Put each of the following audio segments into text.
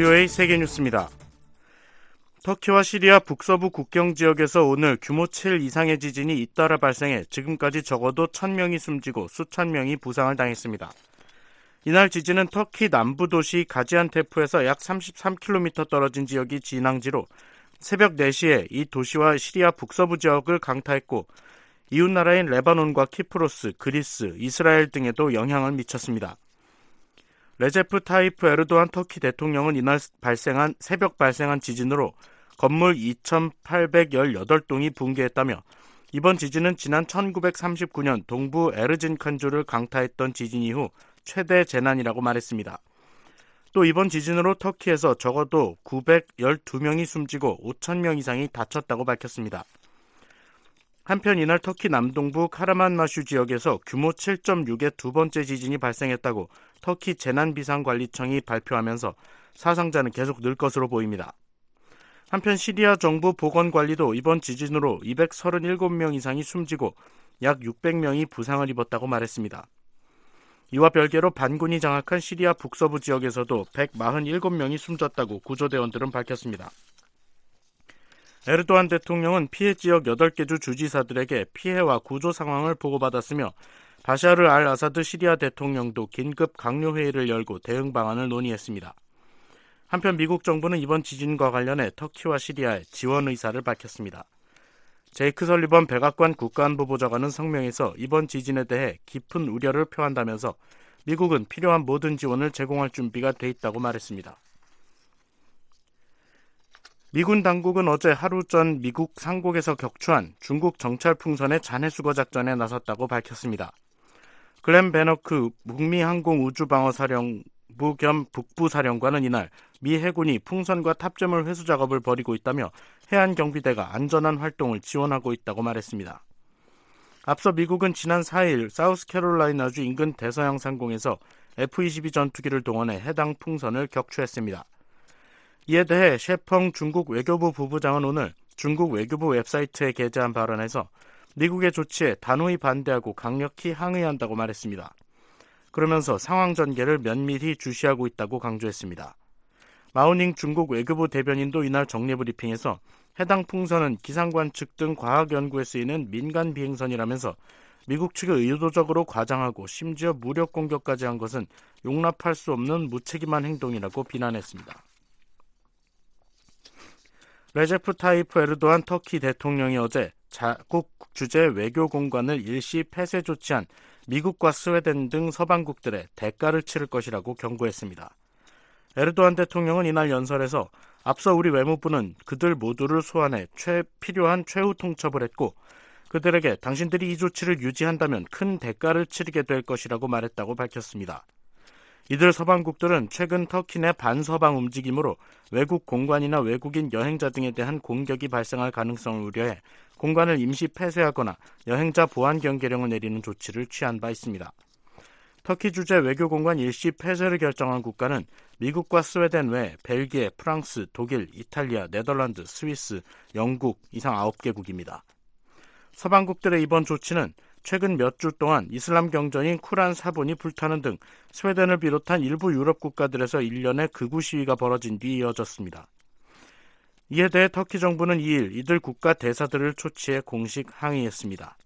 VOA 세계 뉴스입니다. 터키와 시리아 북서부 국경 지역에서 오늘 규모 7 이상의 지진이 잇따라 발생해 지금까지 적어도 1000명이 숨지고 수천 명이 부상을 당했습니다. 이날 지진은 터키 남부 도시 가지안테프에서 약 33km 떨어진 지역이 진앙지로 새벽 4시에 이 도시와 시리아 북서부 지역을 강타했고 이웃 나라인 레바논과 키프로스, 그리스, 이스라엘 등에도 영향을 미쳤습니다. 레제프 타이프 에르도안 터키 대통령은 이날 발생한 새벽 발생한 지진으로 건물 2,818동이 붕괴했다며 이번 지진은 지난 1939년 동부 에르진칸주를 강타했던 지진 이후 최대 재난이라고 말했습니다. 또 이번 지진으로 터키에서 적어도 912명이 숨지고 5,000명 이상이 다쳤다고 밝혔습니다. 한편 이날 터키 남동부 카라만마라슈 지역에서 규모 7.6의 두 번째 지진이 발생했다고 터키 재난비상관리청이 발표하면서 사상자는 계속 늘 것으로 보입니다. 한편 시리아 정부 보건관리도 이번 지진으로 237명 이상이 숨지고 약 600명이 부상을 입었다고 말했습니다. 이와 별개로 반군이 장악한 시리아 북서부 지역에서도 147명이 숨졌다고 구조대원들은 밝혔습니다. 에르도안 대통령은 피해 지역 8개 주 주지사들에게 피해와 구조 상황을 보고받았으며 바샤르 알 아사드 시리아 대통령도 긴급 강요 회의를 열고 대응 방안을 논의했습니다. 한편 미국 정부는 이번 지진과 관련해 터키와 시리아에 지원 의사를 밝혔습니다. 제이크 설리번 백악관 국가안보보좌관은 성명에서 이번 지진에 대해 깊은 우려를 표한다면서 미국은 필요한 모든 지원을 제공할 준비가 돼 있다고 말했습니다. 미군 당국은 어제 하루 전 미국 상국에서 격추한 중국 정찰 풍선의 잔해 수거 작전에 나섰다고 밝혔습니다. 글렌 밴허크 북미 항공 우주방어사령부 겸 북부사령관은 이날 미 해군이 풍선과 탑재물 회수 작업을 벌이고 있다며 해안 경비대가 안전한 활동을 지원하고 있다고 말했습니다. 앞서 미국은 지난 4일 사우스캐롤라이나주 인근 대서양 상공에서 F-22 전투기를 동원해 해당 풍선을 격추했습니다. 이에 대해 셰펑 중국 외교부 부부장은 오늘 중국 외교부 웹사이트에 게재한 발언에서 미국의 조치에 단호히 반대하고 강력히 항의한다고 말했습니다. 그러면서 상황 전개를 면밀히 주시하고 있다고 강조했습니다. 마우닝 중국 외교부 대변인도 이날 정례 브리핑에서 해당 풍선은 기상관 측 등 과학 연구에 쓰이는 민간 비행선이라면서 미국 측이 의도적으로 과장하고 심지어 무력 공격까지 한 것은 용납할 수 없는 무책임한 행동이라고 비난했습니다. 레제프 타이프 에르도안 터키 대통령이 어제 자국 주재 외교 공관을 일시 폐쇄 조치한 미국과 스웨덴 등 서방국들이 대가를 치를 것이라고 경고했습니다. 에르도안 대통령은 이날 연설에서 앞서 우리 외무부는 그들 모두를 소환해 최, 필요한 최후 통첩을 했고 그들에게 당신들이 이 조치를 유지한다면 큰 대가를 치르게 될 것이라고 말했다고 밝혔습니다. 이들 서방국들은 최근 터키 내 반서방 움직임으로 외국 공관이나 외국인 여행자 등에 대한 공격이 발생할 가능성을 우려해 공관을 임시 폐쇄하거나 여행자 보안 경계령을 내리는 조치를 취한 바 있습니다. 터키 주재 외교공간 일시 폐쇄를 결정한 국가는 미국과 스웨덴 외 벨기에, 프랑스, 독일, 이탈리아, 네덜란드, 스위스, 영국 이상 9개국입니다. 서방국들의 이번 조치는 최근 몇 주 동안 이슬람 경전인 쿠란 사본이 불타는 등 스웨덴을 비롯한 일부 유럽 국가들에서 일련의 극우 시위가 벌어진 뒤 이어졌습니다. 이에 대해 터키 정부는 2일 이들 국가 대사들을 초치해 공식 항의했습니다.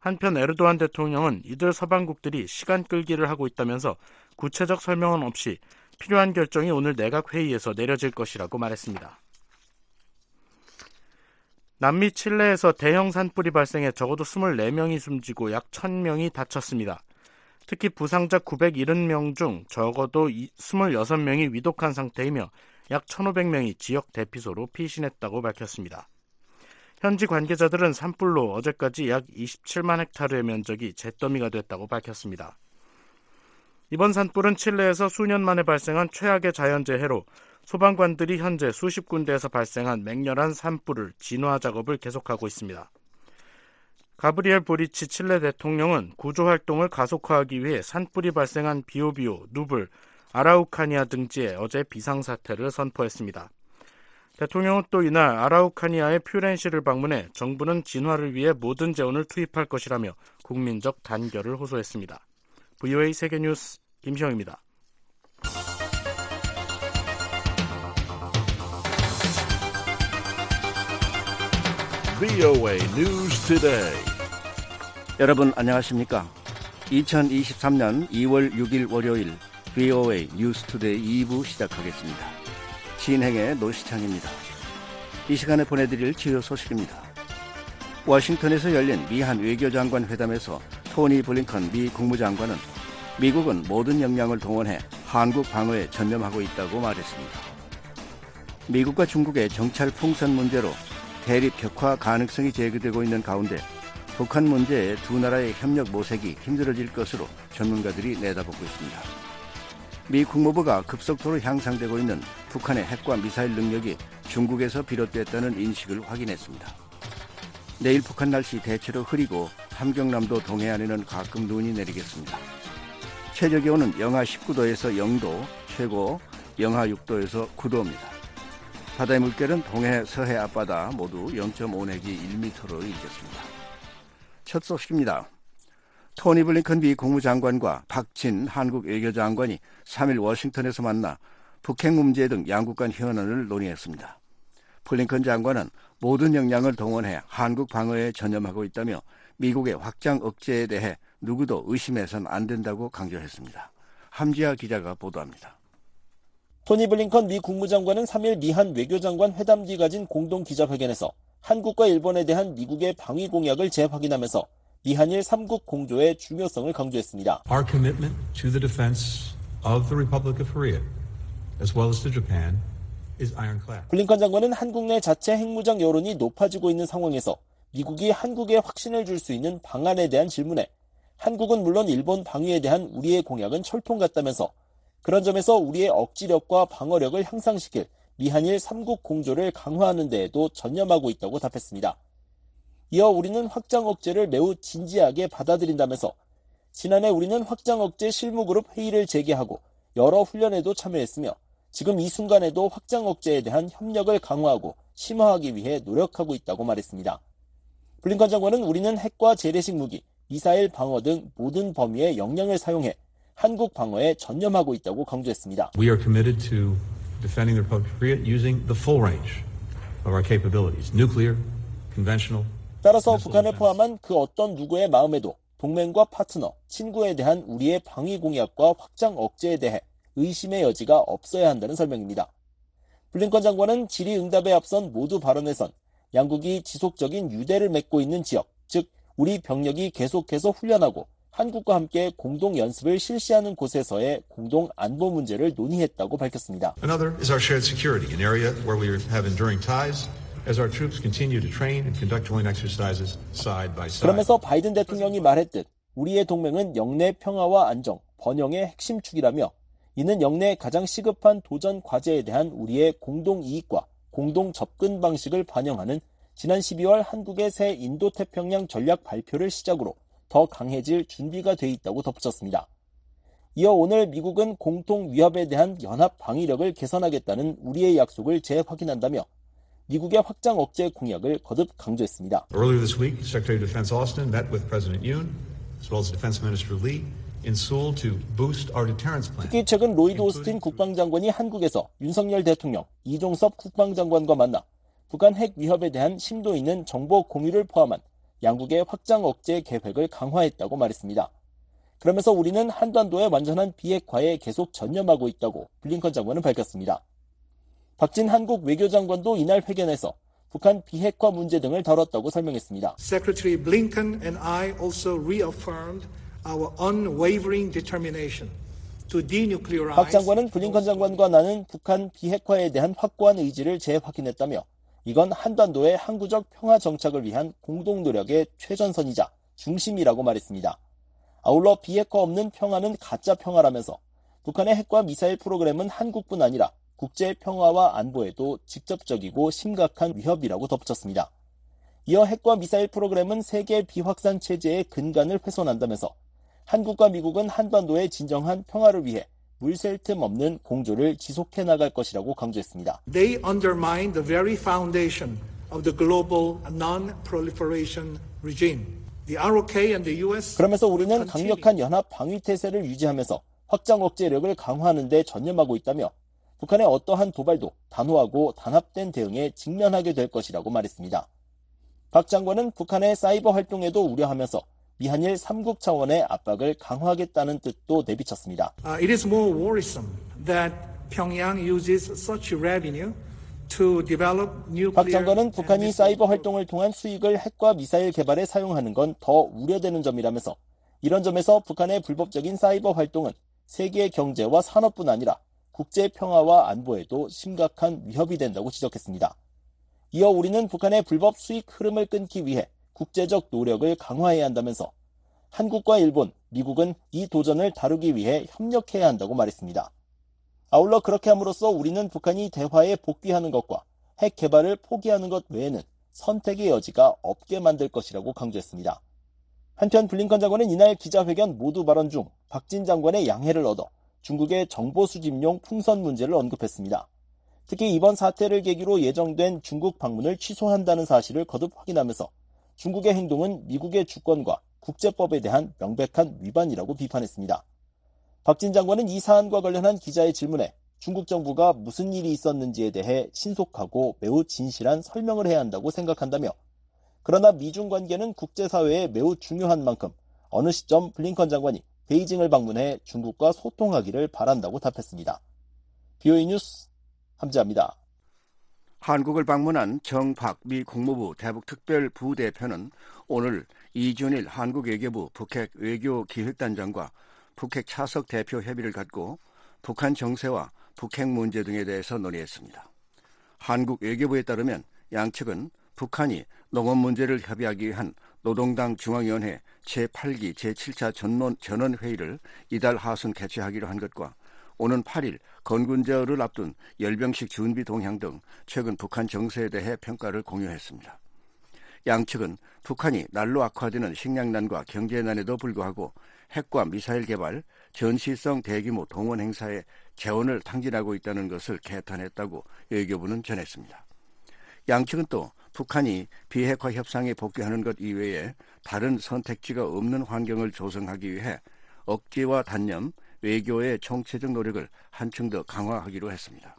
한편 에르도안 대통령은 이들 서방국들이 시간 끌기를 하고 있다면서 구체적 설명은 없이 필요한 결정이 오늘 내각 회의에서 내려질 것이라고 말했습니다. 남미 칠레에서 대형 산불이 발생해 적어도 24명이 숨지고 약 1000명이 다쳤습니다. 특히 부상자 970명 중 적어도 26명이 위독한 상태이며 약 1,500명이 지역 대피소로 피신했다고 밝혔습니다. 현지 관계자들은 산불로 어제까지 약 27만 헥타르의 면적이 잿더미가 됐다고 밝혔습니다. 이번 산불은 칠레에서 수년 만에 발생한 최악의 자연재해로 소방관들이 현재 수십 군데에서 발생한 맹렬한 산불을 진화 작업을 계속하고 있습니다. 가브리엘 보리치 칠레 대통령은 구조 활동을 가속화하기 위해 산불이 발생한 비오비오, 누블, 아라우카니아 등지에 어제 비상사태를 선포했습니다. 대통령은 또 이날 아라우카니아의 퓨렌시를 방문해 정부는 진화를 위해 모든 재원을 투입할 것이라며 국민적 단결을 호소했습니다. VOA 세계뉴스 김시영입니다. VOA News Today. 여러분 안녕하십니까? 2023년 2월 6일 월요일 VOA 뉴스 투데이 2부 시작하겠습니다. 진행의 노시창입니다. 이 시간에 보내드릴 주요 소식입니다. 워싱턴에서 열린 미한 외교장관 회담에서 토니 블링컨 미 국무장관은 미국은 모든 역량을 동원해 한국 방어에 전념하고 있다고 말했습니다. 미국과 중국의 정찰 풍선 문제로 대립 격화 가능성이 제기되고 있는 가운데 북한 문제에 두 나라의 협력 모색이 힘들어질 것으로 전문가들이 내다보고 있습니다. 미 국무부가 급속도로 향상되고 있는 북한의 핵과 미사일 능력이 중국에서 비롯됐다는 인식을 확인했습니다. 내일 북한 날씨 대체로 흐리고 함경남도 동해안에는 가끔 눈이 내리겠습니다. 최저 기온은 영하 19도에서 0도, 최고 영하 6도에서 9도입니다. 바다의 물결은 동해, 서해 앞바다 모두 0.5 내지 1m로 일겠습니다. 첫 소식입니다. 토니 블링컨 미 국무장관과 박진 한국 외교장관이 3일 워싱턴에서 만나 북핵 문제 등 양국 간 현안을 논의했습니다. 블링컨 장관은 모든 역량을 동원해 한국 방어에 전념하고 있다며 미국의 확장 억제에 대해 누구도 의심해선 안 된다고 강조했습니다. 함지아 기자가 보도합니다. 토니 블링컨 미 국무장관은 3일 미한 외교장관 회담 뒤 가진 공동 기자회견에서 한국과 일본에 대한 미국의 방위 공약을 재확인하면서 미한일 3국 공조의 중요성을 강조했습니다. Our commitment to the defense of the Republic of Korea as well as to Japan is ironclad. 블링컨 장관은 한국 내 자체 핵무장 여론이 높아지고 있는 상황에서 미국이 한국에 확신을 줄 수 있는 방안에 대한 질문에 한국은 물론 일본 방위에 대한 우리의 공약은 철통 같다면서 그런 점에서 우리의 억지력과 방어력을 향상시킬 미한일 3국 공조를 강화하는 데에도 전념하고 있다고 답했습니다. 이어 우리는 확장 억제를 매우 진지하게 받아들인다면서 지난해 우리는 확장 억제 실무그룹 회의를 재개하고 여러 훈련에도 참여했으며 지금 이 순간에도 확장 억제에 대한 협력을 강화하고 심화하기 위해 노력하고 있다고 말했습니다. 블링컨 장관은 우리는 핵과 재래식 무기, 미사일 방어 등 모든 범위의 역량을 사용해 한국 방어에 전념하고 있다고 강조했습니다. We are committed to defending the Republic of Korea using the full range of our capabilities, nuclear, conventional. 따라서 북한을 포함한 그 어떤 누구의 마음에도 동맹과 파트너, 친구에 대한 우리의 방위 공약과 확장 억제에 대해 의심의 여지가 없어야 한다는 설명입니다. 블링컨 장관은 질의응답에 앞선 모두 발언에선 양국이 지속적인 유대를 맺고 있는 지역, 즉 우리 병력이 계속해서 훈련하고 한국과 함께 공동 연습을 실시하는 곳에서의 공동 안보 문제를 논의했다고 밝혔습니다. Another is our shared security, an area where we have enduring ties as our troops continue to train and conduct joint exercises side by side. 그러면서 바이든 대통령이 말했듯 우리의 동맹은 영내 평화와 안정, 번영의 핵심 축이라며 이는 영내의 가장 시급한 도전 과제에 대한 우리의 공동 이익과 공동 접근 방식을 반영하는 지난 12월 한국의 새 인도태평양 전략 발표를 시작으로 더 강해질 준비가 돼 있다고 덧붙였습니다. 이어 오늘 미국은 공통 위협에 대한 연합 방위력을 개선하겠다는 우리의 약속을 재확인한다며 미국의 확장 억제 공약을 거듭 강조했습니다. Earlier this week, Secretary of Defense Austin met with President Yoon as well as Defense Minister Lee in Seoul to boost our deterrence plan. 특히 최근 로이드 오스틴 국방장관이 한국에서 윤석열 대통령, 이종섭 국방장관과 만나 북한 핵 위협에 대한 심도 있는 정보 공유를 포함한 양국의 확장 억제 계획을 강화했다고 말했습니다. 그러면서 우리는 한반도의 완전한 비핵화에 계속 전념하고 있다고 블링컨 장관은 밝혔습니다. 박진 한국 외교장관도 이날 회견에서 북한 비핵화 문제 등을 다뤘다고 설명했습니다. Secretary Blinken and I also reaffirmed our unwavering determination to denuclearize. 박 장관은 블링컨 장관과 나는 북한 비핵화에 대한 확고한 의지를 재확인했다며 이건 한반도의 항구적 평화 정착을 위한 공동 노력의 최전선이자 중심이라고 말했습니다. 아울러 비핵화 없는 평화는 가짜 평화라면서 북한의 핵과 미사일 프로그램은 한국뿐 아니라 국제 평화와 안보에도 직접적이고 심각한 위협이라고 덧붙였습니다. 이어 핵과 미사일 프로그램은 세계 비확산 체제의 근간을 훼손한다면서 한국과 미국은 한반도의 진정한 평화를 위해 물샐 틈 없는 공조를 지속해 나갈 것이라고 강조했습니다. They undermine the very foundation of the global non-proliferation regime. The ROK and the US 그러면서 우리는 강력한 연합 방위 태세를 유지하면서 확장 억제력을 강화하는 데 전념하고 있다며 북한의 어떠한 도발도 단호하고 단합된 대응에 직면하게 될 것이라고 말했습니다. 박 장관은 북한의 사이버 활동에도 우려하면서 미한일 3국 차원의 압박을 강화하겠다는 뜻도 내비쳤습니다. Uh, it is more worrisome that Pyongyang uses such revenue to develop nuclear 박 장관은 북한이 사이버 활동을 통한 수익을 핵과 미사일 개발에 사용하는 건 더 우려되는 점이라면서 이런 점에서 북한의 불법적인 사이버 활동은 세계 경제와 산업뿐 아니라 국제 평화와 안보에도 심각한 위협이 된다고 지적했습니다. 이어 우리는 북한의 불법 수익 흐름을 끊기 위해 국제적 노력을 강화해야 한다면서 한국과 일본, 미국은 이 도전을 다루기 위해 협력해야 한다고 말했습니다. 아울러 그렇게 함으로써 우리는 북한이 대화에 복귀하는 것과 핵 개발을 포기하는 것 외에는 선택의 여지가 없게 만들 것이라고 강조했습니다. 한편 블링컨 장관은 이날 기자회견 모두 발언 중 박진 장관의 양해를 얻어 중국의 정보 수집용 풍선 문제를 언급했습니다. 특히 이번 사태를 계기로 예정된 중국 방문을 취소한다는 사실을 거듭 확인하면서 중국의 행동은 미국의 주권과 국제법에 대한 명백한 위반이라고 비판했습니다. 박진 장관은 이 사안과 관련한 기자의 질문에 중국 정부가 무슨 일이 있었는지에 대해 신속하고 매우 진실한 설명을 해야 한다고 생각한다며 그러나 미중 관계는 국제사회에 매우 중요한 만큼 어느 시점 블링컨 장관이 베이징을 방문해 중국과 소통하기를 바란다고 답했습니다. BOE 뉴스 함지합니다. 한국을 방문한 정박 미 국무부 대북특별 부대표는 오늘 이준일 한국 외교부 북핵 외교기획단장과 북핵 차석 대표 협의를 갖고 북한 정세와 북핵 문제 등에 대해서 논의했습니다. 한국 외교부에 따르면 양측은 북한이 농업 문제를 협의하기 위한 노동당 중앙위원회 제8기 제7차 전원, 전원회의를 이달 하순 개최하기로 한 것과 오는 8일 건군제어를 앞둔 열병식 준비 동향 등 최근 북한 정세에 대해 평가를 공유했습니다. 양측은 북한이 날로 악화되는 식량난과 경제난에도 불구하고 핵과 미사일 개발, 전시성 대규모 동원 행사에 재원을 탕진하고 있다는 것을 개탄했다고 외교부는 전했습니다. 양측은 또 북한이 비핵화 협상에 복귀하는 것 이외에 다른 선택지가 없는 환경을 조성하기 위해 억지와 단념, 외교의 총체적 노력을 한층 더 강화하기로 했습니다.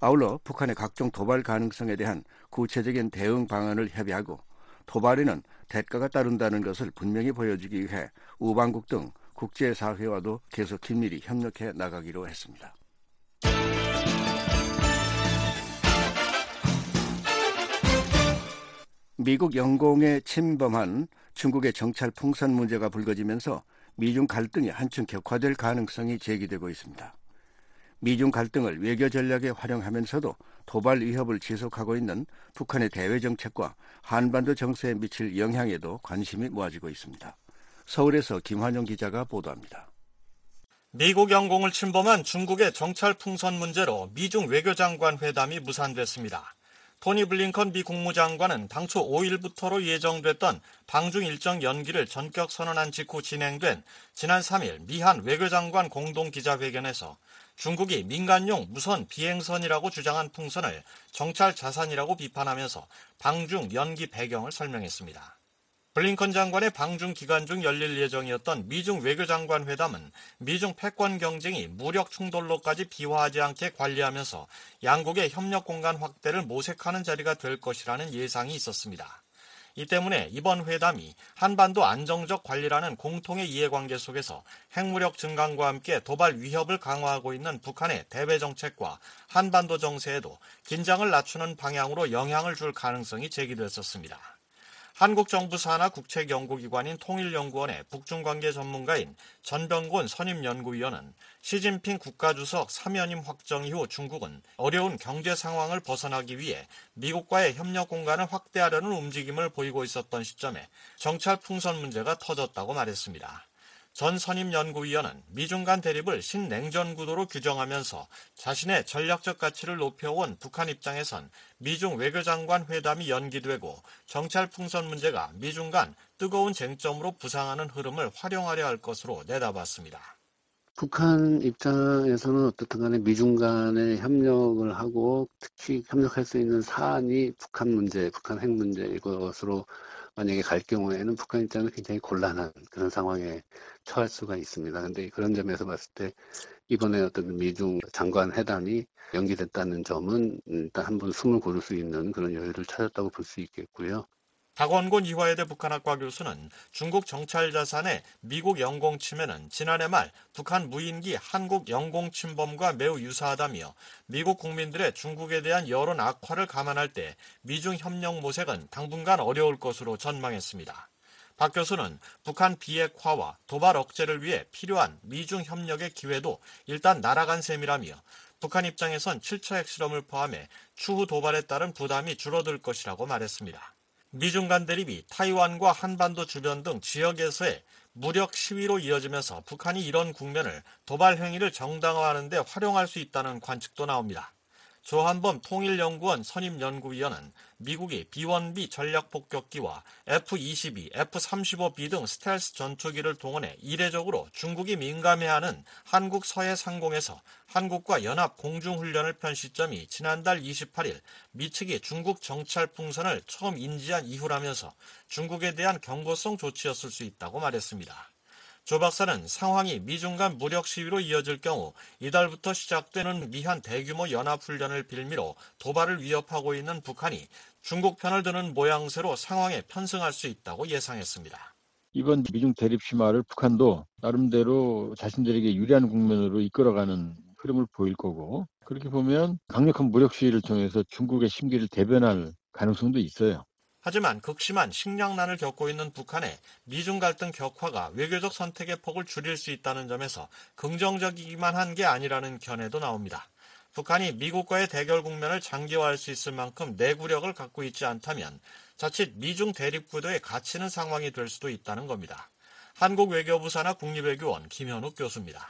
아울러 북한의 각종 도발 가능성에 대한 구체적인 대응 방안을 협의하고 도발에는 대가가 따른다는 것을 분명히 보여주기 위해 우방국 등 국제사회와도 계속 긴밀히 협력해 나가기로 했습니다. 미국 영공에 침범한 중국의 정찰 풍선 문제가 불거지면서 미중 갈등이 한층 격화될 가능성이 제기되고 있습니다. 미중 갈등을 외교 전략에 활용하면서도 도발 위협을 지속하고 있는 북한의 대외 정책과 한반도 정세에 미칠 영향에도 관심이 모아지고 있습니다. 서울에서 김환영 기자가 보도합니다. 미국 영공을 침범한 중국의 정찰 풍선 문제로 미중 외교장관 회담이 무산됐습니다. 토니 블링컨 미 국무장관은 당초 5일부터로 예정됐던 방중 일정 연기를 전격 선언한 직후 진행된 지난 3일 미한 외교장관 공동 기자회견에서 중국이 민간용 무선 비행선이라고 주장한 풍선을 정찰 자산이라고 비판하면서 방중 연기 배경을 설명했습니다. 블링컨 장관의 방중 기간 중 열릴 예정이었던 미중 외교장관 회담은 미중 패권 경쟁이 무력 충돌로까지 비화하지 않게 관리하면서 양국의 협력 공간 확대를 모색하는 자리가 될 것이라는 예상이 있었습니다. 이 때문에 이번 회담이 한반도 안정적 관리라는 공통의 이해관계 속에서 핵무력 증강과 함께 도발 위협을 강화하고 있는 북한의 대외 정책과 한반도 정세에도 긴장을 낮추는 방향으로 영향을 줄 가능성이 제기됐었습니다. 한국 정부 산하 국책 연구기관인 통일연구원의 북중 관계 전문가인 전병곤 선임 연구위원은 시진핑 국가주석 3연임 확정 이후 중국은 어려운 경제 상황을 벗어나기 위해 미국과의 협력 공간을 확대하려는 움직임을 보이고 있었던 시점에 정찰 풍선 문제가 터졌다고 말했습니다. 전 선임연구위원은 미중 간 대립을 신냉전 구도로 규정하면서 자신의 전략적 가치를 높여온 북한 입장에선 미중 외교장관 회담이 연기되고 정찰 풍선 문제가 미중 간 뜨거운 쟁점으로 부상하는 흐름을 활용하려 할 것으로 내다봤습니다. 북한 입장에서는 어떻든 간에 미중 간의 협력을 하고 특히 협력할 수 있는 사안이 북한 문제, 북한 핵 문제 이것으로 만약에 갈 경우에는 북한 입장은 굉장히 곤란한 그런 상황에 처할 수가 있습니다. 근데 그런 점에서 봤을 때 이번에 어떤 미중 장관 회담이 연기됐다는 점은 일단 한번 숨을 고를 수 있는 그런 여유를 찾았다고 볼 수 있겠고요. 박원곤 이화여대 북한학과 교수는 중국 정찰 자산의 미국 영공 침해는 지난해 말 북한 무인기 한국 영공 침범과 매우 유사하다며 미국 국민들의 중국에 대한 여론 악화를 감안할 때 미중 협력 모색은 당분간 어려울 것으로 전망했습니다. 박 교수는 북한 비핵화와 도발 억제를 위해 필요한 미중 협력의 기회도 일단 날아간 셈이라며 북한 입장에선 7차 핵실험을 포함해 추후 도발에 따른 부담이 줄어들 것이라고 말했습니다. 미중 간 대립이 타이완과 한반도 주변 등 지역에서의 무력 시위로 이어지면서 북한이 이런 국면을 도발 행위를 정당화하는 데 활용할 수 있다는 관측도 나옵니다. 조한범 통일연구원 선임연구위원은 미국이 B-1B 전략폭격기와 F-22, F-35B 등 스텔스 전투기를 동원해 이례적으로 중국이 민감해하는 한국 서해 상공에서 한국과 연합 공중훈련을 편 시점이 지난달 28일 미측이 중국 정찰 풍선을 처음 인지한 이후라면서 중국에 대한 경고성 조치였을 수 있다고 말했습니다. 조 박사는 상황이 미중 간 무력 시위로 이어질 경우 이달부터 시작되는 미한 대규모 연합훈련을 빌미로 도발을 위협하고 있는 북한이 중국 편을 드는 모양새로 상황에 편승할 수 있다고 예상했습니다. 이번 미중 대립 심화를 북한도 나름대로 자신들에게 유리한 국면으로 이끌어가는 흐름을 보일 거고 그렇게 보면 강력한 무력 시위를 통해서 중국의 심기를 대변할 가능성도 있어요. 하지만 극심한 식량난을 겪고 있는 북한의 미중 갈등 격화가 외교적 선택의 폭을 줄일 수 있다는 점에서 긍정적이기만 한 게 아니라는 견해도 나옵니다. 북한이 미국과의 대결 국면을 장기화할 수 있을 만큼 내구력을 갖고 있지 않다면 자칫 미중 대립 구도에 갇히는 상황이 될 수도 있다는 겁니다. 한국 외교부 산하 국립외교원 김현욱 교수입니다.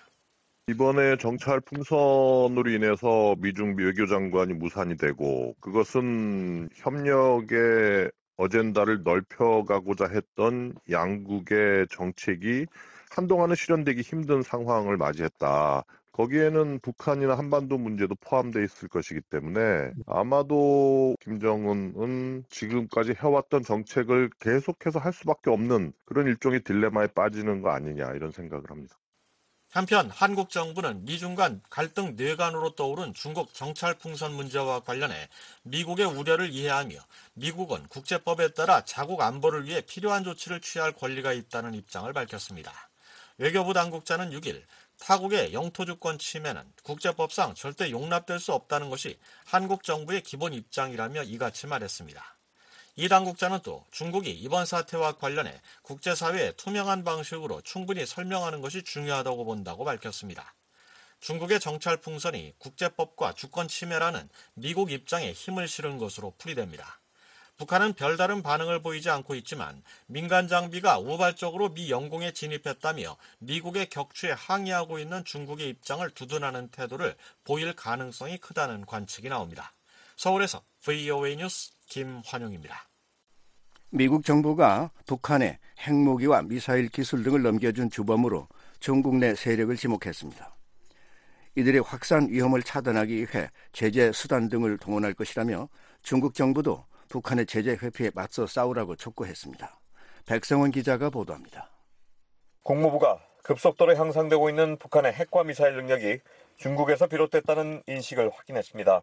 이번에 정찰 풍선으로 인해서 미중 외교장관이 무산이 되고 그것은 협력의 어젠다를 넓혀가고자 했던 양국의 정책이 한동안은 실현되기 힘든 상황을 맞이했다. 거기에는 북한이나 한반도 문제도 포함되어 있을 것이기 때문에 아마도 김정은은 지금까지 해왔던 정책을 계속해서 할 수밖에 없는 그런 일종의 딜레마에 빠지는 거 아니냐 이런 생각을 합니다. 한편 한국 정부는 미중 간 갈등 뇌관으로 떠오른 중국 정찰 풍선 문제와 관련해 미국의 우려를 이해하며 미국은 국제법에 따라 자국 안보를 위해 필요한 조치를 취할 권리가 있다는 입장을 밝혔습니다. 외교부 당국자는 6일 타국의 영토 주권 침해는 국제법상 절대 용납될 수 없다는 것이 한국 정부의 기본 입장이라며 이같이 말했습니다. 이 당국자는 또 중국이 이번 사태와 관련해 국제사회에 투명한 방식으로 충분히 설명하는 것이 중요하다고 본다고 밝혔습니다. 중국의 정찰 풍선이 국제법과 주권 침해라는 미국 입장에 힘을 실은 것으로 풀이됩니다. 북한은 별다른 반응을 보이지 않고 있지만 민간 장비가 우발적으로 미 영공에 진입했다며 미국의 격추에 항의하고 있는 중국의 입장을 두둔하는 태도를 보일 가능성이 크다는 관측이 나옵니다. 서울에서 VOA 뉴스 김환용입니다. 미국 정부가 북한에 핵무기와 미사일 기술 등을 넘겨준 주범으로 중국 내 세력을 지목했습니다. 이들의 확산 위험을 차단하기 위해 제재 수단 등을 동원할 것이라며 중국 정부도 북한의 제재 회피에 맞서 싸우라고 촉구했습니다. 백성원 기자가 보도합니다. 국무부가 급속도로 향상되고 있는 북한의 핵과 미사일 능력이 중국에서 비롯됐다는 인식을 확인했습니다.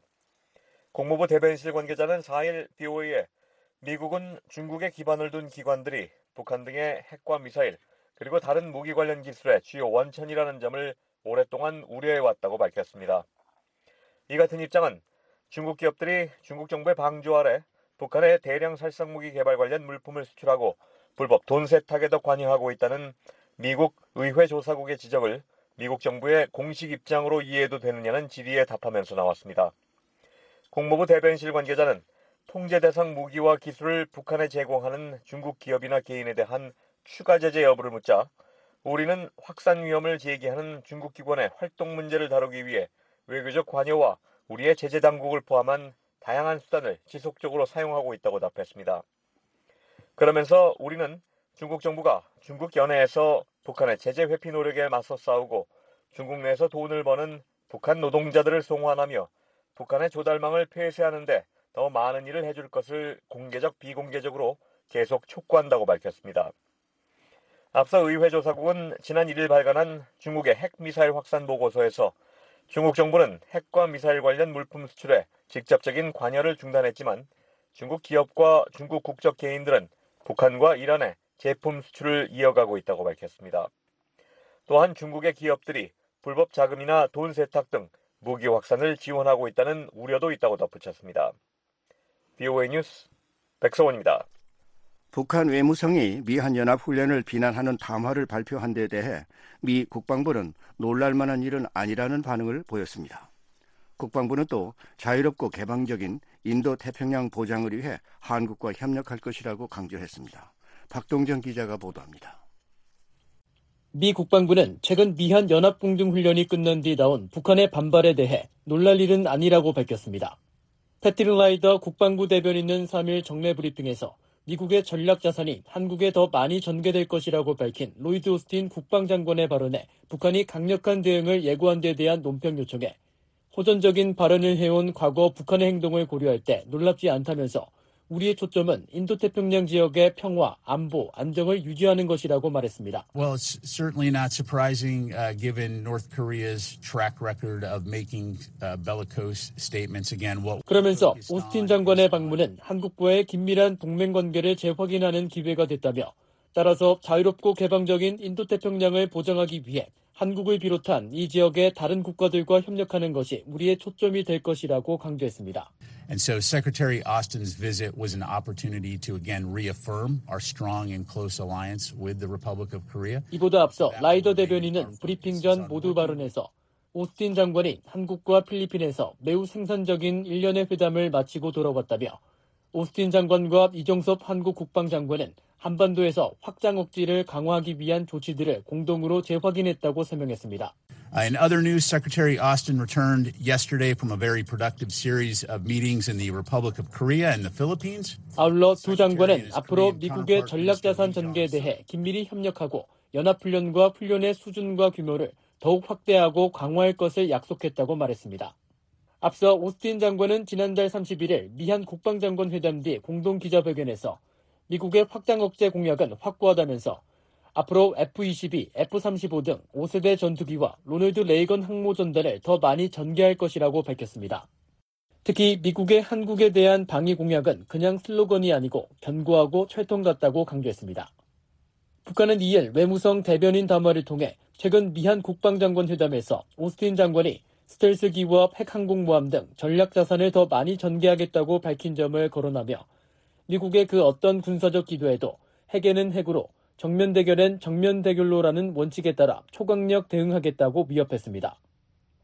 국무부 대변실 관계자는 4일 BOA에 미국은 중국에 기반을 둔 기관들이 북한 등의 핵과 미사일 그리고 다른 무기 관련 기술의 주요 원천이라는 점을 오랫동안 우려해왔다고 밝혔습니다. 이 같은 입장은 중국 기업들이 중국 정부의 방조 아래 북한의 대량 살상 무기 개발 관련 물품을 수출하고 불법 돈 세탁에도 관여하고 있다는 미국 의회 조사국의 지적을 미국 정부의 공식 입장으로 이해해도 되느냐는 질의에 답하면서 나왔습니다. 국무부 대변실 관계자는 통제 대상 무기와 기술을 북한에 제공하는 중국 기업이나 개인에 대한 추가 제재 여부를 묻자 우리는 확산 위험을 제기하는 중국 기관의 활동 문제를 다루기 위해 외교적 관여와 우리의 제재 당국을 포함한 다양한 수단을 지속적으로 사용하고 있다고 답했습니다. 그러면서 우리는 중국 정부가 중국 연해에서 북한의 제재 회피 노력에 맞서 싸우고 중국 내에서 돈을 버는 북한 노동자들을 송환하며 북한의 조달망을 폐쇄하는데 더 많은 일을 해줄 것을 공개적 비공개적으로 계속 촉구한다고 밝혔습니다. 앞서 의회 조사국은 지난 1일 발간한 중국의 핵미사일 확산 보고서에서 중국 정부는 핵과 미사일 관련 물품 수출에 직접적인 관여를 중단했지만 중국 기업과 중국 국적 개인들은 북한과 이란에 제품 수출을 이어가고 있다고 밝혔습니다. 또한 중국의 기업들이 불법 자금이나 돈 세탁 등 무기 확산을 지원하고 있다는 우려도 있다고 덧붙였습니다. BOA 뉴스 백서원입니다. 북한 외무성이 미 한연합 훈련을 비난하는 담화를 발표한 데 대해 미 국방부는 놀랄 만한 일은 아니라는 반응을 보였습니다. 국방부는 또 자유롭고 개방적인 인도 태평양 보장을 위해 한국과 협력할 것이라고 강조했습니다. 박동정 기자가 보도합니다. 미 국방부는 최근 미한 연합공중훈련이 끝난 뒤 나온 북한의 반발에 대해 놀랄 일은 아니라고 밝혔습니다. 패트리 라이더 국방부 대변인은 3일 정례 브리핑에서 미국의 전략 자산이 한국에 더 많이 전개될 것이라고 밝힌 로이드 오스틴 국방장관의 발언에 북한이 강력한 대응을 예고한 데 대한 논평 요청에 호전적인 발언을 해온 과거 북한의 행동을 고려할 때 놀랍지 않다면서 우리의 초점은 인도 태평양 지역의 평화, 안보, 안정을 유지하는 것이라고 말했습니다. Well, it's certainly not surprising uh, given North Korea's track record of making uh, bellicose statements again. What 그러면서 오스틴 장관의 방문은 한국과의 긴밀한 동맹 관계를 재확인하는 기회가 됐다며 따라서 자유롭고 개방적인 인도 태평양을 보장하기 위해 한국을 비롯한 이 지역의 다른 국가들과 협력하는 것이 우리의 초점이 될 것이라고 강조했습니다. And so Secretary Austin's visit was an opportunity to again reaffirm our strong and close alliance with the Republic of Korea. 이보다 앞서 라이더 대변인은 브리핑 전 모두 발언에서 오스틴 장관이 한국과 필리핀에서 매우 생산적인 일련의 회담을 마치고 돌아왔다며 오스틴 장관과 이정섭 한국 국방장관은 한반도에서 확장 억지를 강화하기 위한 조치들을 공동으로 재확인했다고 설명했습니다. In other news, Secretary Austin returned yesterday from a very productive series of meetings in the Republic of Korea and the Philippines. 아울러 두 장관은 앞으로 미국의 전략자산 전개에 대해 긴밀히 협력하고 연합훈련과 훈련의 수준과 규모를 더욱 확대하고 강화할 것을 약속했다고 말했습니다. 앞서 오스틴 장관은 지난달 31일 미한 국방장관 회담 뒤 공동 기자회견에서 미국의 확장 억제 공약은 확고하다면서 앞으로 F-22, F-35 등 5세대 전투기와 로널드 레이건 항모 전단을 더 많이 전개할 것이라고 밝혔습니다. 특히 미국의 한국에 대한 방위 공약은 그냥 슬로건이 아니고 견고하고 철통 같다고 강조했습니다. 북한은 2일 외무성 대변인 담화를 통해 최근 미한 국방장관 회담에서 오스틴 장관이 스텔스 기와 핵항공모함 등 전략 자산을 더 많이 전개하겠다고 밝힌 점을 거론하며 미국의 그 어떤 군사적 기도에도 핵에는 핵으로 정면 대결엔 정면 대결로라는 원칙에 따라 초강력 대응하겠다고 위협했습니다.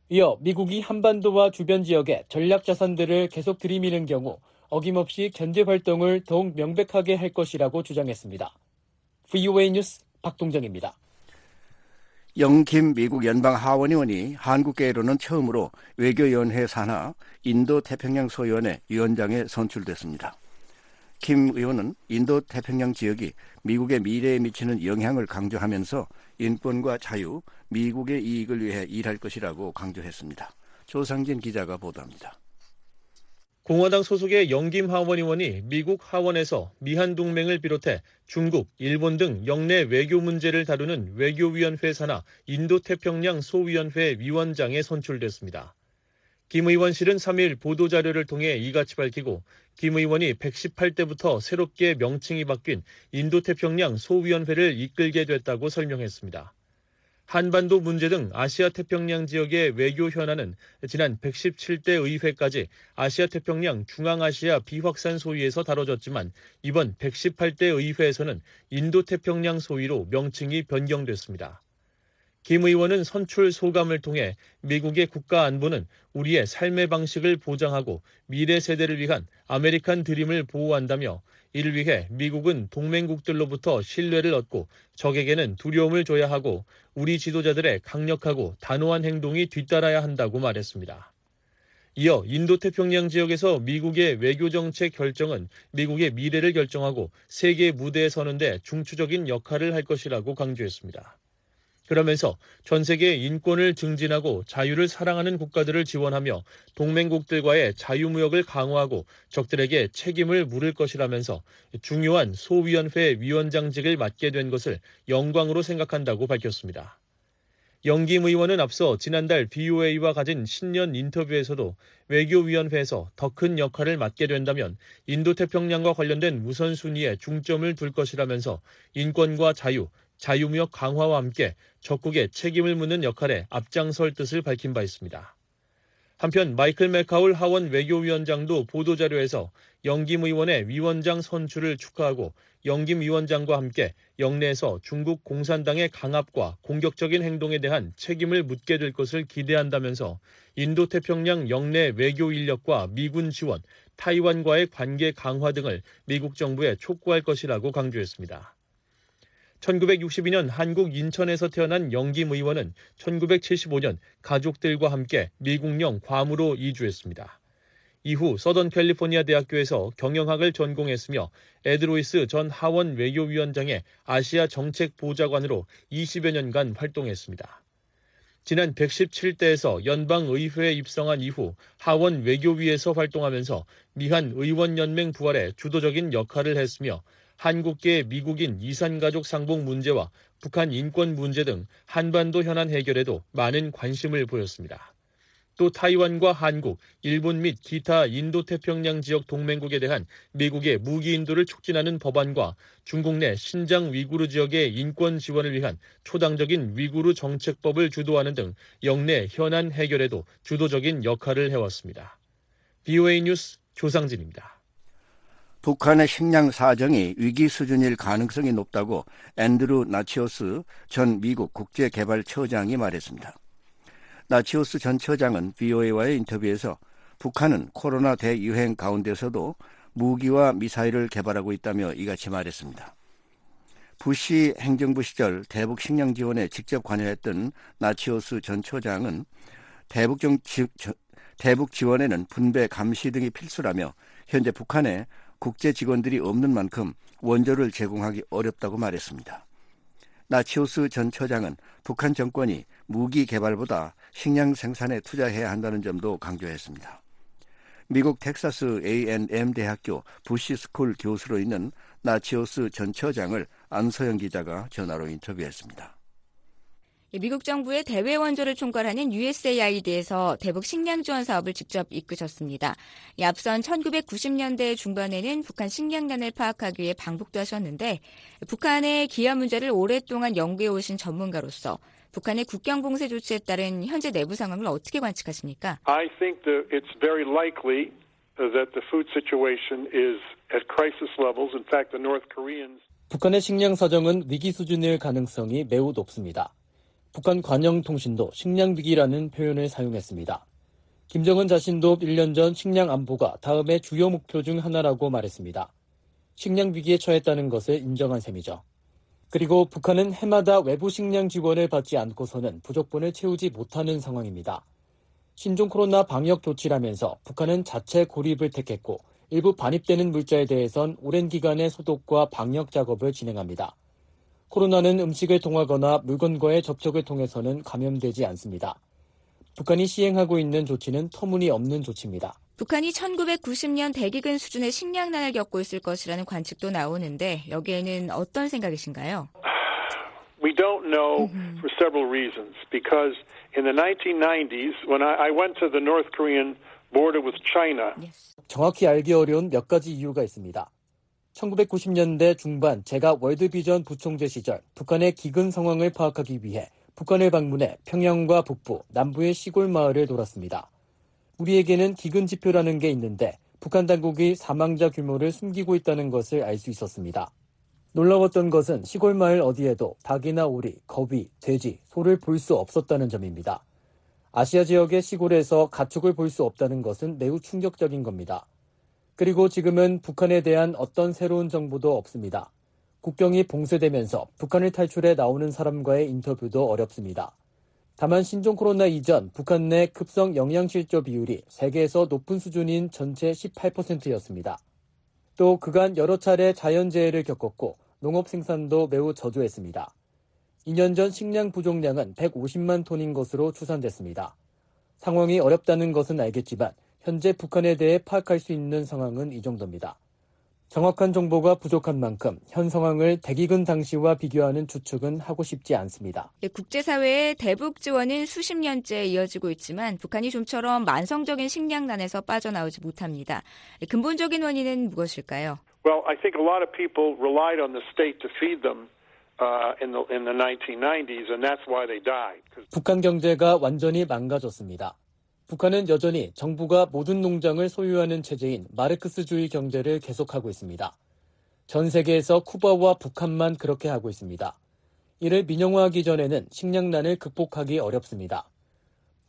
이어 미국이 한반도와 주변 지역에 전략 자산들을 계속 들이미는 경우 어김없이 견제 활동을 더욱 명백하게 할 것이라고 주장했습니다. VOA 뉴스 박동정입니다. 영김 미국 연방 하원의원이 한국계로는 처음으로 외교연회 산하 인도 태평양 소위원회 위원장에 선출됐습니다. 킴 의원은 인도 태평양 지역이 미국의 미래에 미치는 영향을 강조하면서 인권과 자유, 미국의 이익을 위해 일할 것이라고 강조했습니다. 조상진 기자가 보도합니다. 공화당 소속의 영김 하원 의원이 미국 하원에서 미한 동맹을 비롯해 중국, 일본 등 영내 외교 문제를 다루는 외교위원회 산하 인도태평양 소위원회 위원장에 선출됐습니다. 김 의원실은 3일 보도자료를 통해 이같이 밝히고 김 의원이 118대부터 새롭게 명칭이 바뀐 인도태평양 소위원회를 이끌게 됐다고 설명했습니다. 한반도 문제 등 아시아 태평양 지역의 외교 현안은 지난 117대 의회까지 아시아 태평양 중앙아시아 비확산 소위에서 다뤄졌지만 이번 118대 의회에서는 인도 태평양 소위로 명칭이 변경됐습니다. 김 의원은 선출 소감을 통해 미국의 국가 안보는 우리의 삶의 방식을 보장하고 미래 세대를 위한 아메리칸 드림을 보호한다며 이를 위해 미국은 동맹국들로부터 신뢰를 얻고 적에게는 두려움을 줘야 하고 우리 지도자들의 강력하고 단호한 행동이 뒤따라야 한다고 말했습니다. 이어 인도태평양 지역에서 미국의 외교정책 결정은 미국의 미래를 결정하고 세계 무대에 서는데 중추적인 역할을 할 것이라고 강조했습니다. 그러면서 전 세계 인권을 증진하고 자유를 사랑하는 국가들을 지원하며 동맹국들과의 자유무역을 강화하고 적들에게 책임을 물을 것이라면서 중요한 소위원회 위원장직을 맡게 된 것을 영광으로 생각한다고 밝혔습니다. 영김 의원은 앞서 지난달 BOA와 가진 신년 인터뷰에서도 외교위원회에서 더 큰 역할을 맡게 된다면 인도태평양과 관련된 우선순위에 중점을 둘 것이라면서 인권과 자유, 자유무역 강화와 함께 적국에 책임을 묻는 역할에 앞장설 뜻을 밝힌 바 있습니다. 한편 마이클 맥카울 하원 외교위원장도 보도자료에서 영김 의원의 위원장 선출을 축하하고 영김 위원장과 함께 영내에서 중국 공산당의 강압과 공격적인 행동에 대한 책임을 묻게 될 것을 기대한다면서 인도태평양 영내 외교 인력과 미군 지원, 타이완과의 관계 강화 등을 미국 정부에 촉구할 것이라고 강조했습니다. 1962년 한국 인천에서 태어난 영김 의원은 1975년 가족들과 함께 미국령 괌으로 이주했습니다. 이후 서던 캘리포니아 대학교에서 경영학을 전공했으며 에드로이스 전 하원 외교위원장의 아시아 정책 보좌관으로 20여 년간 활동했습니다. 지난 117대에서 연방의회에 입성한 이후 하원 외교위에서 활동하면서 미한 의원연맹 부활에 주도적인 역할을 했으며 한국계 미국인 이산가족 상봉 문제와 북한 인권 문제 등 한반도 현안 해결에도 많은 관심을 보였습니다. 또 타이완과 한국, 일본 및 기타 인도태평양 지역 동맹국에 대한 미국의 무기 인도를 촉진하는 법안과 중국 내 신장 위구르 지역의 인권 지원을 위한 초당적인 위구르 정책법을 주도하는 등 영내 현안 해결에도 주도적인 역할을 해왔습니다. BOA 뉴스 조상진입니다. 북한의 식량 사정이 위기 수준일 가능성이 높다고 앤드루 나치오스 전 미국 국제개발처장이 말했습니다. 나치오스 전 처장은 BOA와의 인터뷰에서 북한은 코로나 대유행 가운데서도 무기와 미사일을 개발하고 있다며 이같이 말했습니다. 부시 행정부 시절 대북 식량 지원에 직접 관여했던 나치오스 전 처장은 대북, 정, 지, 대북 지원에는 분배 감시 등이 필수라며 현재 북한에 국제 직원들이 없는 만큼 원조를 제공하기 어렵다고 말했습니다. 나치오스 전 처장은 북한 정권이 무기 개발보다 식량 생산에 투자해야 한다는 점도 강조했습니다. 미국 텍사스 A&M 대학교 부시 스쿨 교수로 있는 나치오스 전 처장을 안소영 기자가 전화로 인터뷰했습니다. 미국 정부의 대외 원조를 총괄하는 USAID에서 대북 식량 지원 사업을 직접 이끄셨습니다. 앞선 1990년대 중반에는 북한 식량난을 파악하기 위해 방북도 하셨는데 북한의 기아 문제를 오랫동안 연구해 오신 전문가로서 북한의 국경 봉쇄 조치에 따른 현재 내부 상황을 어떻게 관측하십니까? I think that it's very likely that the food situation is at crisis levels. In fact, the North Koreans 북한의 식량 사정은 위기 수준일 가능성이 매우 높습니다. 북한 관영통신도 식량위기라는 표현을 사용했습니다. 김정은 자신도 1년 전 식량 안보가 다음의 주요 목표 중 하나라고 말했습니다. 식량 위기에 처했다는 것을 인정한 셈이죠. 그리고 북한은 해마다 외부 식량 지원을 받지 않고서는 부족분을 채우지 못하는 상황입니다. 신종 코로나 방역 조치라면서 북한은 자체 고립을 택했고 일부 반입되는 물자에 대해선 오랜 기간의 소독과 방역 작업을 진행합니다. 코로나는 음식을 통하거나 물건과의 접촉을 통해서는 감염되지 않습니다. 북한이 시행하고 있는 조치는 터무니없는 조치입니다. 북한이 1990년 대기근 수준의 식량난을 겪고 있을 것이라는 관측도 나오는데 여기에는 어떤 생각이신가요? We don't know for several reasons. Because in the 1990s, when I, I went to the North Korean border with China, 정확히 알기 어려운 몇 가지 이유가 있습니다. 1990년대 중반 제가 월드비전 부총재 시절 북한의 기근 상황을 파악하기 위해 북한을 방문해 평양과 북부, 남부의 시골 마을을 돌았습니다. 우리에게는 기근 지표라는 게 있는데 북한 당국이 사망자 규모를 숨기고 있다는 것을 알 수 있었습니다. 놀라웠던 것은 시골 마을 어디에도 닭이나 오리, 거위, 돼지, 소를 볼 수 없었다는 점입니다. 아시아 지역의 시골에서 가축을 볼 수 없다는 것은 매우 충격적인 겁니다. 그리고 지금은 북한에 대한 어떤 새로운 정보도 없습니다. 국경이 봉쇄되면서 북한을 탈출해 나오는 사람과의 인터뷰도 어렵습니다. 다만 신종 코로나 이전 북한 내 급성 영양실조 비율이 세계에서 높은 수준인 전체 18%였습니다. 또 그간 여러 차례 자연재해를 겪었고 농업 생산도 매우 저조했습니다. 2년 전 식량 부족량은 150만 톤인 것으로 추산됐습니다. 상황이 어렵다는 것은 알겠지만 현재 북한에 대해 파악할 수 있는 상황은 이 정도입니다. 정확한 정보가 부족한 만큼 현 상황을 대기근 당시와 비교하는 추측은 하고 싶지 않습니다. 네, 국제사회의 대북 지원은 수십 년째 이어지고 있지만 북한이 좀처럼 만성적인 식량난에서 빠져나오지 못합니다. 네, 근본적인 원인은 무엇일까요? Well, I think a lot of people relied on the state to feed them uh, in the in the 1990s, and that's why they died. 북한 경제가 완전히 망가졌습니다. 북한은 여전히 정부가 모든 농장을 소유하는 체제인 마르크스주의 경제를 계속하고 있습니다. 전 세계에서 쿠바와 북한만 그렇게 하고 있습니다. 이를 민영화하기 전에는 식량난을 극복하기 어렵습니다.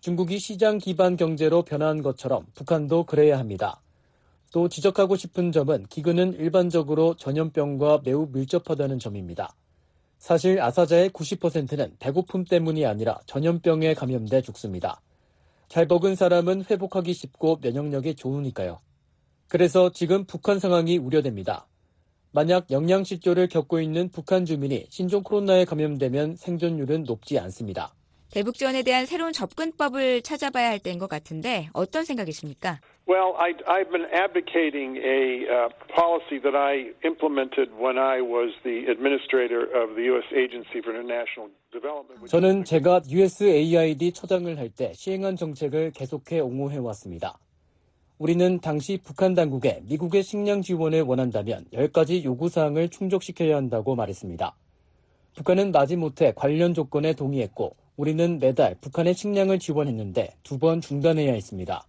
중국이 시장 기반 경제로 변화한 것처럼 북한도 그래야 합니다. 또 지적하고 싶은 점은 기근은 일반적으로 전염병과 매우 밀접하다는 점입니다. 사실 아사자의 90%는 배고픔 때문이 아니라 전염병에 감염돼 죽습니다. 잘 먹은 사람은 회복하기 쉽고 면역력이 좋으니까요. 그래서 지금 북한 상황이 우려됩니다. 만약 영양실조를 겪고 있는 북한 주민이 신종 코로나에 감염되면 생존율은 높지 않습니다. 대북 지원에 대한 새로운 접근법을 찾아봐야 할 때인 것 같은데 어떤 생각이십니까? Well, I, I've been advocating a uh, policy that I implemented when I was the administrator of the U.S. Agency for International Development. 저는 제가 USAID 처장을 할 때 시행한 정책을 계속해 옹호해 왔습니다. 우리는 당시 북한 당국에 미국의 식량 지원을 원한다면 10가지 요구사항을 충족시켜야 한다고 말했습니다. 북한은 마지못해 관련 조건에 동의했고 우리는 매달 북한의 식량을 지원했는데 두 번 중단해야 했습니다.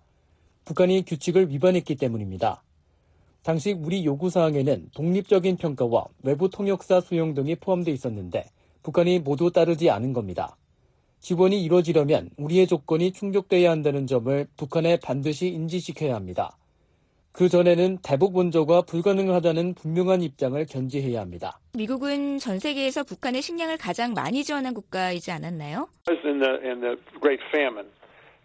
북한이 규칙을 위반했기 때문입니다. 당시 우리 요구 사항에는 독립적인 평가와 외부 통역사 수용 등이 포함되어 있었는데 북한이 모두 따르지 않은 겁니다. 지원이 이루어지려면 우리의 조건이 충족돼야 한다는 점을 북한에 반드시 인지시켜야 합니다. 그 전에는 대북 원조가 불가능하다는 분명한 입장을 견지해야 합니다. 미국은 전 세계에서 북한의 식량을 가장 많이 지원한 국가이지 않았나요? In the, in the Great Famine,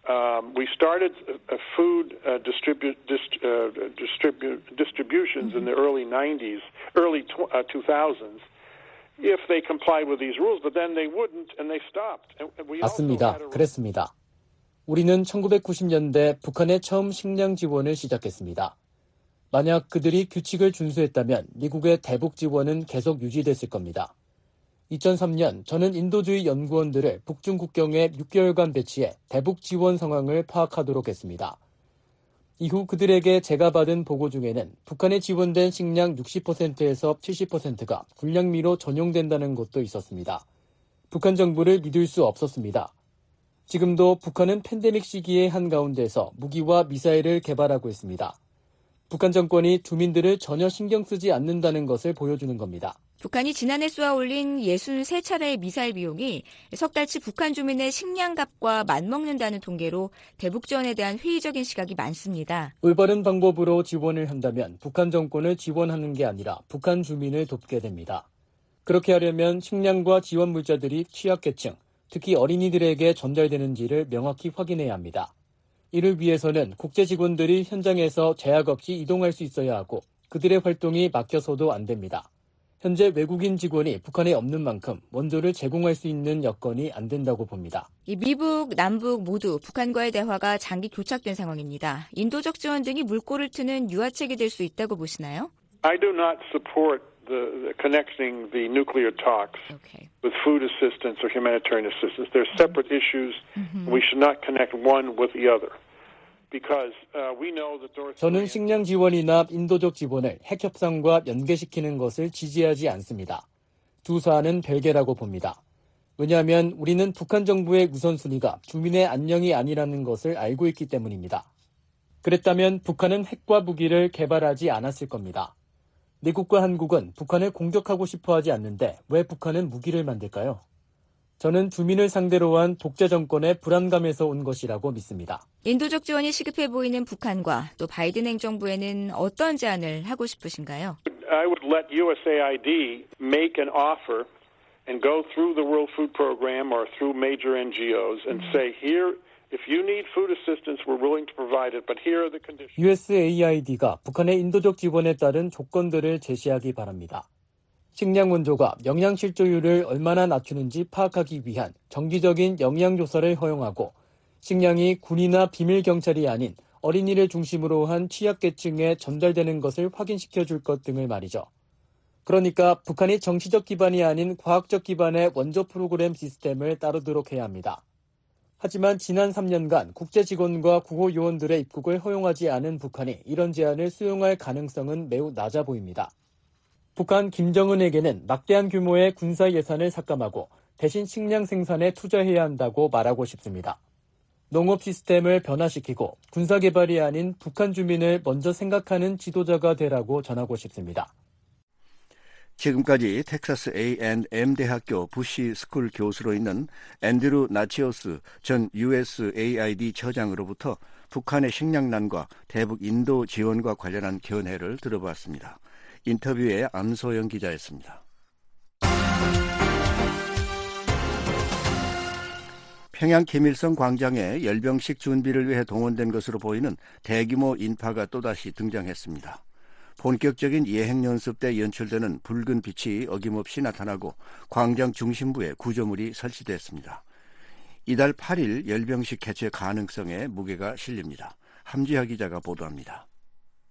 um, we started uh, food uh, distribu- dist- uh, distribu- distributions in the early 90s, early tw- uh, 2000s. If they complied with these rules, but then they wouldn't, and they stopped. And we also 맞습니다. 그랬습니다. 우리는 1990년대 북한에 처음 식량 지원을 시작했습니다. 만약 그들이 규칙을 준수했다면 미국의 대북 지원은 계속 유지됐을 겁니다. 2003년 저는 인도주의 연구원들을 북중 국경에 6개월간 배치해 대북 지원 상황을 파악하도록 했습니다. 이후 그들에게 제가 받은 보고 중에는 북한에 지원된 식량 60%에서 70%가 군량미로 전용된다는 것도 있었습니다. 북한 정부를 믿을 수 없었습니다. 지금도 북한은 팬데믹 시기의 한가운데서 무기와 미사일을 개발하고 있습니다. 북한 정권이 주민들을 전혀 신경 쓰지 않는다는 것을 보여주는 겁니다. 북한이 지난해 쏘아 올린 63차례의 미사일 비용이 석 달치 북한 주민의 식량값과 맞먹는다는 통계로 대북 지원에 대한 회의적인 시각이 많습니다. 올바른 방법으로 지원을 한다면 북한 정권을 지원하는 게 아니라 북한 주민을 돕게 됩니다. 그렇게 하려면 식량과 지원 물자들이 취약계층, 특히 어린이들에게 전달되는지를 명확히 확인해야 합니다. 이를 위해서는 국제 직원들이 현장에서 제약 없이 이동할 수 있어야 하고 그들의 활동이 막혀서도 안 됩니다. 현재 외국인 직원이 북한에 없는 만큼 원조를 제공할 수 있는 여건이 안 된다고 봅니다. 이 미북, 남북 모두 북한과의 대화가 장기 교착된 상황입니다. 인도적 지원 등이 물꼬를 트는 유화책이 될 수 있다고 보시나요? I do not support the, the connecting the nuclear talks with food assistance or humanitarian assistance. They're separate issues. We should not connect one with the other. Because uh, we know that North 저는 식량 지원이나 인도적 지원을 핵 협상과 연계시키는 것을 지지하지 않습니다. 두 사안은 별개라고 봅니다. 왜냐하면 우리는 북한 정부의 우선순위가 주민의 안녕이 아니라는 것을 알고 있기 때문입니다. 그랬다면 북한은 핵과 무기를 개발하지 않았을 겁니다. 미국과 한국은 북한을 공격하고 싶어 하지 않는데 왜 북한은 무기를 만들까요? 저는 주민을 상대로 한 독재 정권의 불안감에서 온 것이라고 믿습니다. 인도적 지원이 시급해 보이는 북한과 또 바이든 행정부에는 어떤 제안을 하고 싶으신가요? I would let USAID make an offer and go through the World Food Program or through major NGOs and say, here, USAID가 북한의 인도적 지원에 따른 조건들을 제시하기 바랍니다. 식량 원조가 영양 실조율을 얼마나 낮추는지 파악하기 위한 정기적인 영양 조사를 허용하고 식량이 군이나 비밀 경찰이 아닌 어린이를 중심으로 한 취약계층에 전달되는 것을 확인시켜 줄 것 등을 말이죠. 그러니까 북한이 정치적 기반이 아닌 과학적 기반의 원조 프로그램 시스템을 따르도록 해야 합니다. 하지만 지난 3년간 국제 직원과 구호 요원들의 입국을 허용하지 않은 북한이 이런 제안을 수용할 가능성은 매우 낮아 보입니다. 북한 김정은에게는 막대한 규모의 군사 예산을 삭감하고 대신 식량 생산에 투자해야 한다고 말하고 싶습니다. 농업 시스템을 변화시키고 군사 개발이 아닌 북한 주민을 먼저 생각하는 지도자가 되라고 전하고 싶습니다. 지금까지 텍사스 A&M 대학교 부시 스쿨 교수로 있는 앤드루 나치오스 전 USAID 처장으로부터 북한의 식량난과 대북 인도 지원과 관련한 견해를 들어봤습니다. 인터뷰에 안소영 기자였습니다. 평양 김일성 광장에 열병식 준비를 위해 동원된 것으로 보이는 대규모 인파가 또다시 등장했습니다. 본격적인 예행 연습 때 연출되는 붉은 빛이 어김없이 나타나고 광장 중심부에 구조물이 설치됐습니다. 이달 8일 열병식 개최 가능성에 무게가 실립니다. 함지하 기자가 보도합니다.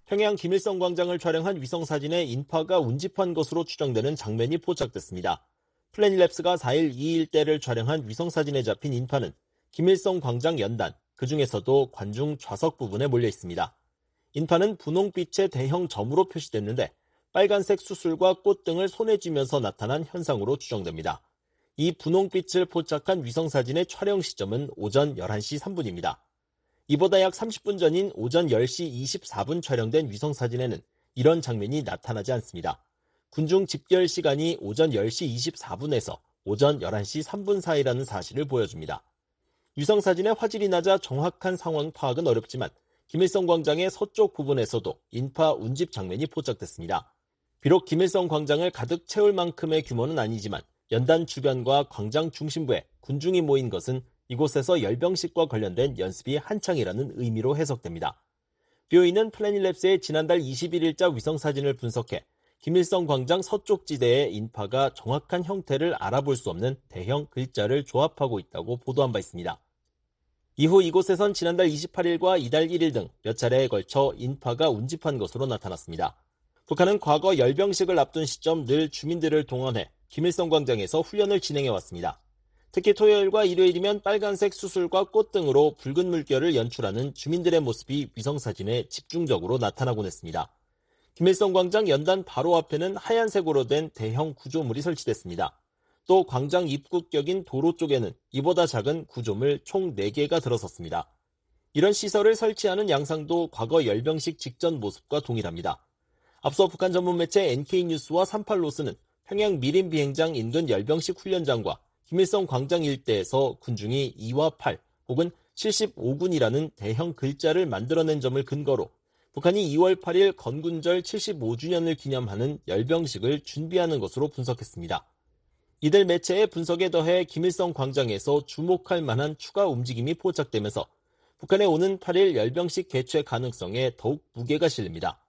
평양 김일성 광장을 촬영한 위성 사진에 인파가 운집한 것으로 추정되는 장면이 포착됐습니다. 플래닛랩스가 4일 2일 때를 촬영한 위성 사진에 잡힌 인파는 김일성 광장 연단, 그 중에서도 관중 좌석 부분에 몰려 있습니다. 인파는 분홍빛의 대형 점으로 표시됐는데 빨간색 수술과 꽃 등을 손에 쥐면서 나타난 현상으로 추정됩니다. 이 분홍빛을 포착한 위성사진의 촬영 시점은 오전 11시 3분입니다. 이보다 약 30분 전인 오전 10시 24분 촬영된 위성사진에는 이런 장면이 나타나지 않습니다. 군중 집결 시간이 오전 10시 24분에서 오전 11시 3분 사이라는 사실을 보여줍니다. 위성사진의 화질이 낮아 정확한 상황 파악은 어렵지만 김일성 광장의 서쪽 부분에서도 인파 운집 장면이 포착됐습니다. 비록 김일성 광장을 가득 채울 만큼의 규모는 아니지만 연단 주변과 광장 중심부에 군중이 모인 것은 이곳에서 열병식과 관련된 연습이 한창이라는 의미로 해석됩니다. 뷰이는 플래닛랩스의 지난달 21일자 위성사진을 분석해 김일성 광장 서쪽 지대의 인파가 정확한 형태를 알아볼 수 없는 대형 글자를 조합하고 있다고 보도한 바 있습니다. 이후 이곳에선 지난달 28일과 이달 1일 등 몇 차례에 걸쳐 인파가 운집한 것으로 나타났습니다. 북한은 과거 열병식을 앞둔 시점 늘 주민들을 동원해 김일성 광장에서 훈련을 진행해 왔습니다. 특히 토요일과 일요일이면 빨간색 수술과 꽃 등으로 붉은 물결을 연출하는 주민들의 모습이 위성사진에 집중적으로 나타나곤 했습니다. 김일성 광장 연단 바로 앞에는 하얀색으로 된 대형 구조물이 설치됐습니다. 또 광장 입구격인 도로 쪽에는 이보다 작은 구조물 총 4개가 들어섰습니다. 이런 시설을 설치하는 양상도 과거 열병식 직전 모습과 동일합니다. 앞서 북한 전문 매체 NK뉴스와 38로스는 평양 미림 비행장 인근 열병식 훈련장과 김일성 광장 일대에서 군중이 2와 8 혹은 75군이라는 대형 글자를 만들어낸 점을 근거로 북한이 2월 8일 건군절 75주년을 기념하는 열병식을 준비하는 것으로 분석했습니다. 이들 매체의 분석에 더해 김일성 광장에서 주목할 만한 추가 움직임이 포착되면서 북한의 오는 8일 열병식 개최 가능성에 더욱 무게가 실립니다.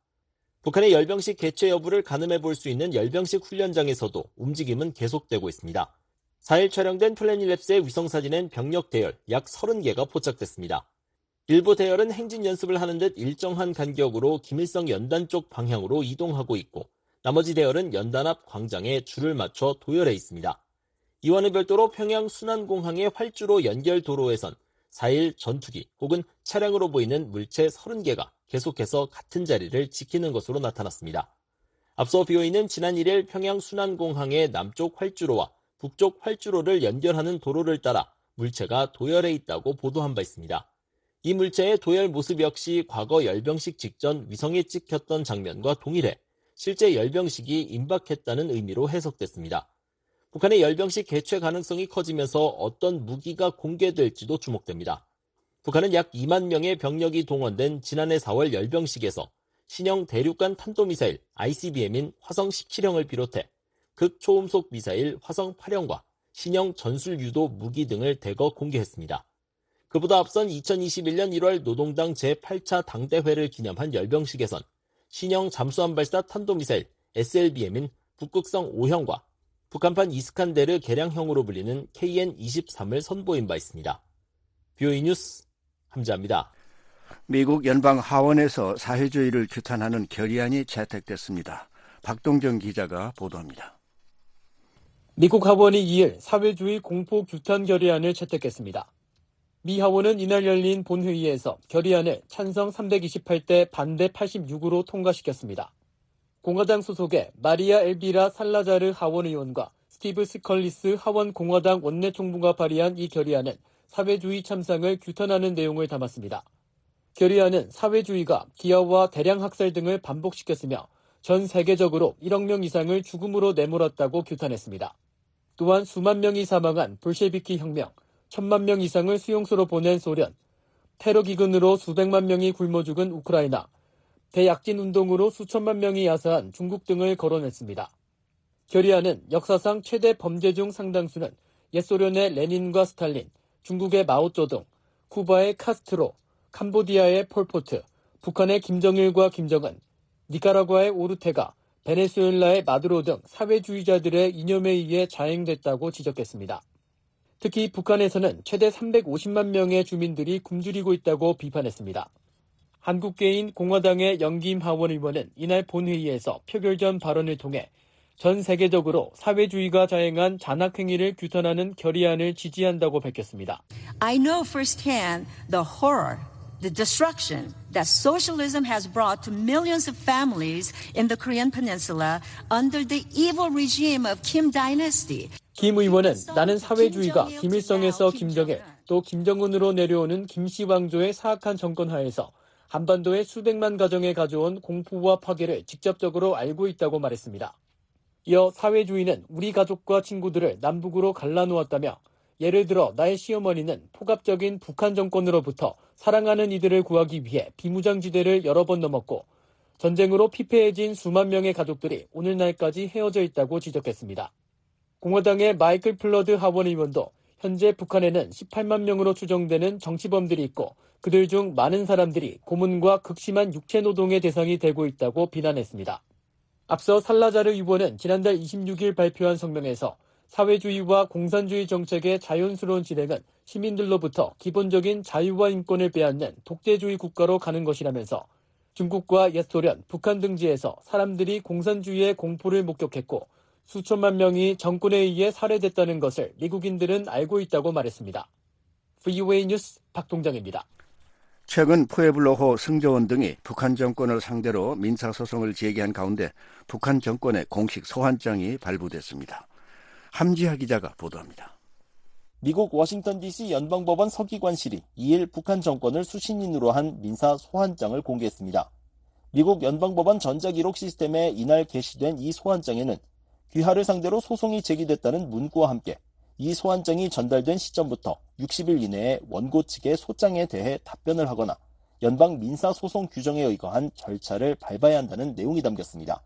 북한의 열병식 개최 여부를 가늠해 볼 수 있는 열병식 훈련장에서도 움직임은 계속되고 있습니다. 4일 촬영된 플래닛랩스의 위성사진엔 병력 대열 약 30개가 포착됐습니다. 일부 대열은 행진 연습을 하는 듯 일정한 간격으로 김일성 연단 쪽 방향으로 이동하고 있고 나머지 대열은 연단 앞 광장에 줄을 맞춰 도열해 있습니다. 이와는 별도로 평양 순안공항의 활주로 연결 도로에선 4일 전투기 혹은 차량으로 보이는 물체 30개가 계속해서 같은 자리를 지키는 것으로 나타났습니다. 앞서 비오이는 지난 1일 평양 순안공항의 남쪽 활주로와 북쪽 활주로를 연결하는 도로를 따라 물체가 도열해 있다고 보도한 바 있습니다. 이 물체의 도열 모습 역시 과거 열병식 직전 위성에 찍혔던 장면과 동일해 실제 열병식이 임박했다는 의미로 해석됐습니다. 북한의 열병식 개최 가능성이 커지면서 어떤 무기가 공개될지도 주목됩니다. 북한은 약 2만 명의 병력이 동원된 지난해 4월 열병식에서 신형 대륙간 탄도미사일 ICBM인 화성 17형을 비롯해 극초음속 미사일 화성 8형과 신형 전술 유도 무기 등을 대거 공개했습니다. 그보다 앞선 2021년 1월 노동당 제8차 당대회를 기념한 열병식에선 신형 잠수함 발사 탄도미사일 SLBM인 북극성 5형과 북한판 이스칸데르 개량형으로 불리는 KN-23을 선보인 바 있습니다. VOA 뉴스 함지하입니다. 미국 연방 하원에서 사회주의를 규탄하는 결의안이 채택됐습니다. 박동정 기자가 보도합니다. 미국 하원이 2일 사회주의 공포 규탄 결의안을 채택했습니다. 미 하원은 이날 열린 본회의에서 결의안을 찬성 328대 반대 86으로 통과시켰습니다. 공화당 소속의 마리아 엘비라 살라자르 하원 의원과 스티브 스컬리스 하원 공화당 원내총무가 발의한 이 결의안은 사회주의 참상을 규탄하는 내용을 담았습니다. 결의안은 사회주의가 기아와 대량 학살 등을 반복시켰으며 전 세계적으로 1억 명 이상을 죽음으로 내몰았다고 규탄했습니다. 또한 수만 명이 사망한 볼셰비키 혁명, 천만 명 이상을 수용소로 보낸 소련, 테러 기근으로 수백만 명이 굶어 죽은 우크라이나, 대약진 운동으로 수천만 명이 야사한 중국 등을 거론했습니다. 결의안은 역사상 최대 범죄 중 상당수는 옛소련의 레닌과 스탈린, 중국의 마오쩌둥, 쿠바의 카스트로, 캄보디아의 폴포트, 북한의 김정일과 김정은, 니카라과의 오르테가, 베네수엘라의 마두로 등 사회주의자들의 이념에 의해 자행됐다고 지적했습니다. 특히 북한에서는 최대 350만 명의 주민들이 굶주리고 있다고 비판했습니다. 한국계인 공화당의 영김 하원 의원은 이날 본회의에서 표결 전 발언을 통해 전 세계적으로 사회주의가 자행한 잔악행위를 규탄하는 결의안을 지지한다고 밝혔습니다. I know firsthand the horror, the destruction that socialism has brought to millions of families in the Korean peninsula under the evil regime of Kim dynasty. 김 의원은 나는 사회주의가 김일성에서 김정일 또 김정은으로 내려오는 김씨 왕조의 사악한 정권 하에서 한반도의 수백만 가정에 가져온 공포와 파괴를 직접적으로 알고 있다고 말했습니다. 이어 사회주의는 우리 가족과 친구들을 남북으로 갈라놓았다며 예를 들어 나의 시어머니는 폭압적인 북한 정권으로부터 사랑하는 이들을 구하기 위해 비무장지대를 여러 번 넘었고 전쟁으로 피폐해진 수만 명의 가족들이 오늘날까지 헤어져 있다고 지적했습니다. 공화당의 마이클 플러드 하원 의원도 현재 북한에는 18만 명으로 추정되는 정치범들이 있고 그들 중 많은 사람들이 고문과 극심한 육체 노동의 대상이 되고 있다고 비난했습니다. 앞서 살라자르 의원은 지난달 26일 발표한 성명에서 사회주의와 공산주의 정책의 자연스러운 진행은 시민들로부터 기본적인 자유와 인권을 빼앗는 독재주의 국가로 가는 것이라면서 중국과 옛소련, 북한 등지에서 사람들이 공산주의의 공포를 목격했고 수천만 명이 정권에 의해 살해됐다는 것을 미국인들은 알고 있다고 말했습니다. VOA 뉴스 박동장입니다. 최근 푸에블로호 승조원 등이 북한 정권을 상대로 민사소송을 제기한 가운데 북한 정권의 공식 소환장이 발부됐습니다. 함지하 기자가 보도합니다. 미국 워싱턴 DC 연방법원 서기관실이 2일 북한 정권을 수신인으로 한 민사 소환장을 공개했습니다. 미국 연방법원 전자기록 시스템에 이날 게시된 이 소환장에는 귀하를 상대로 소송이 제기됐다는 문구와 함께 이 소환장이 전달된 시점부터 60일 이내에 원고 측의 소장에 대해 답변을 하거나 연방 민사소송 규정에 의거한 절차를 밟아야 한다는 내용이 담겼습니다.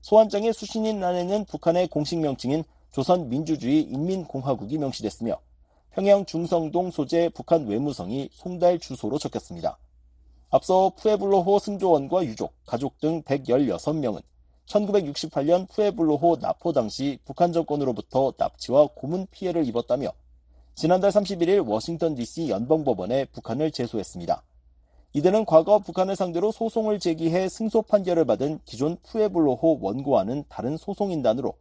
소환장의 수신인란에는 북한의 공식 명칭인 조선민주주의 인민공화국이 명시됐으며 평양 중성동 소재 북한 외무성이 송달 주소로 적혔습니다. 앞서 푸에블로호 승조원과 유족, 가족 등 116명은 1968년 푸에블로호 납포 당시 북한 정권으로부터 납치와 고문 피해를 입었다며 지난달 31일 워싱턴 DC 연방법원에 북한을 제소했습니다. 이들은 과거 북한을 상대로 소송을 제기해 승소 판결을 받은 기존 푸에블로호 원고와는 다른 소송인단으로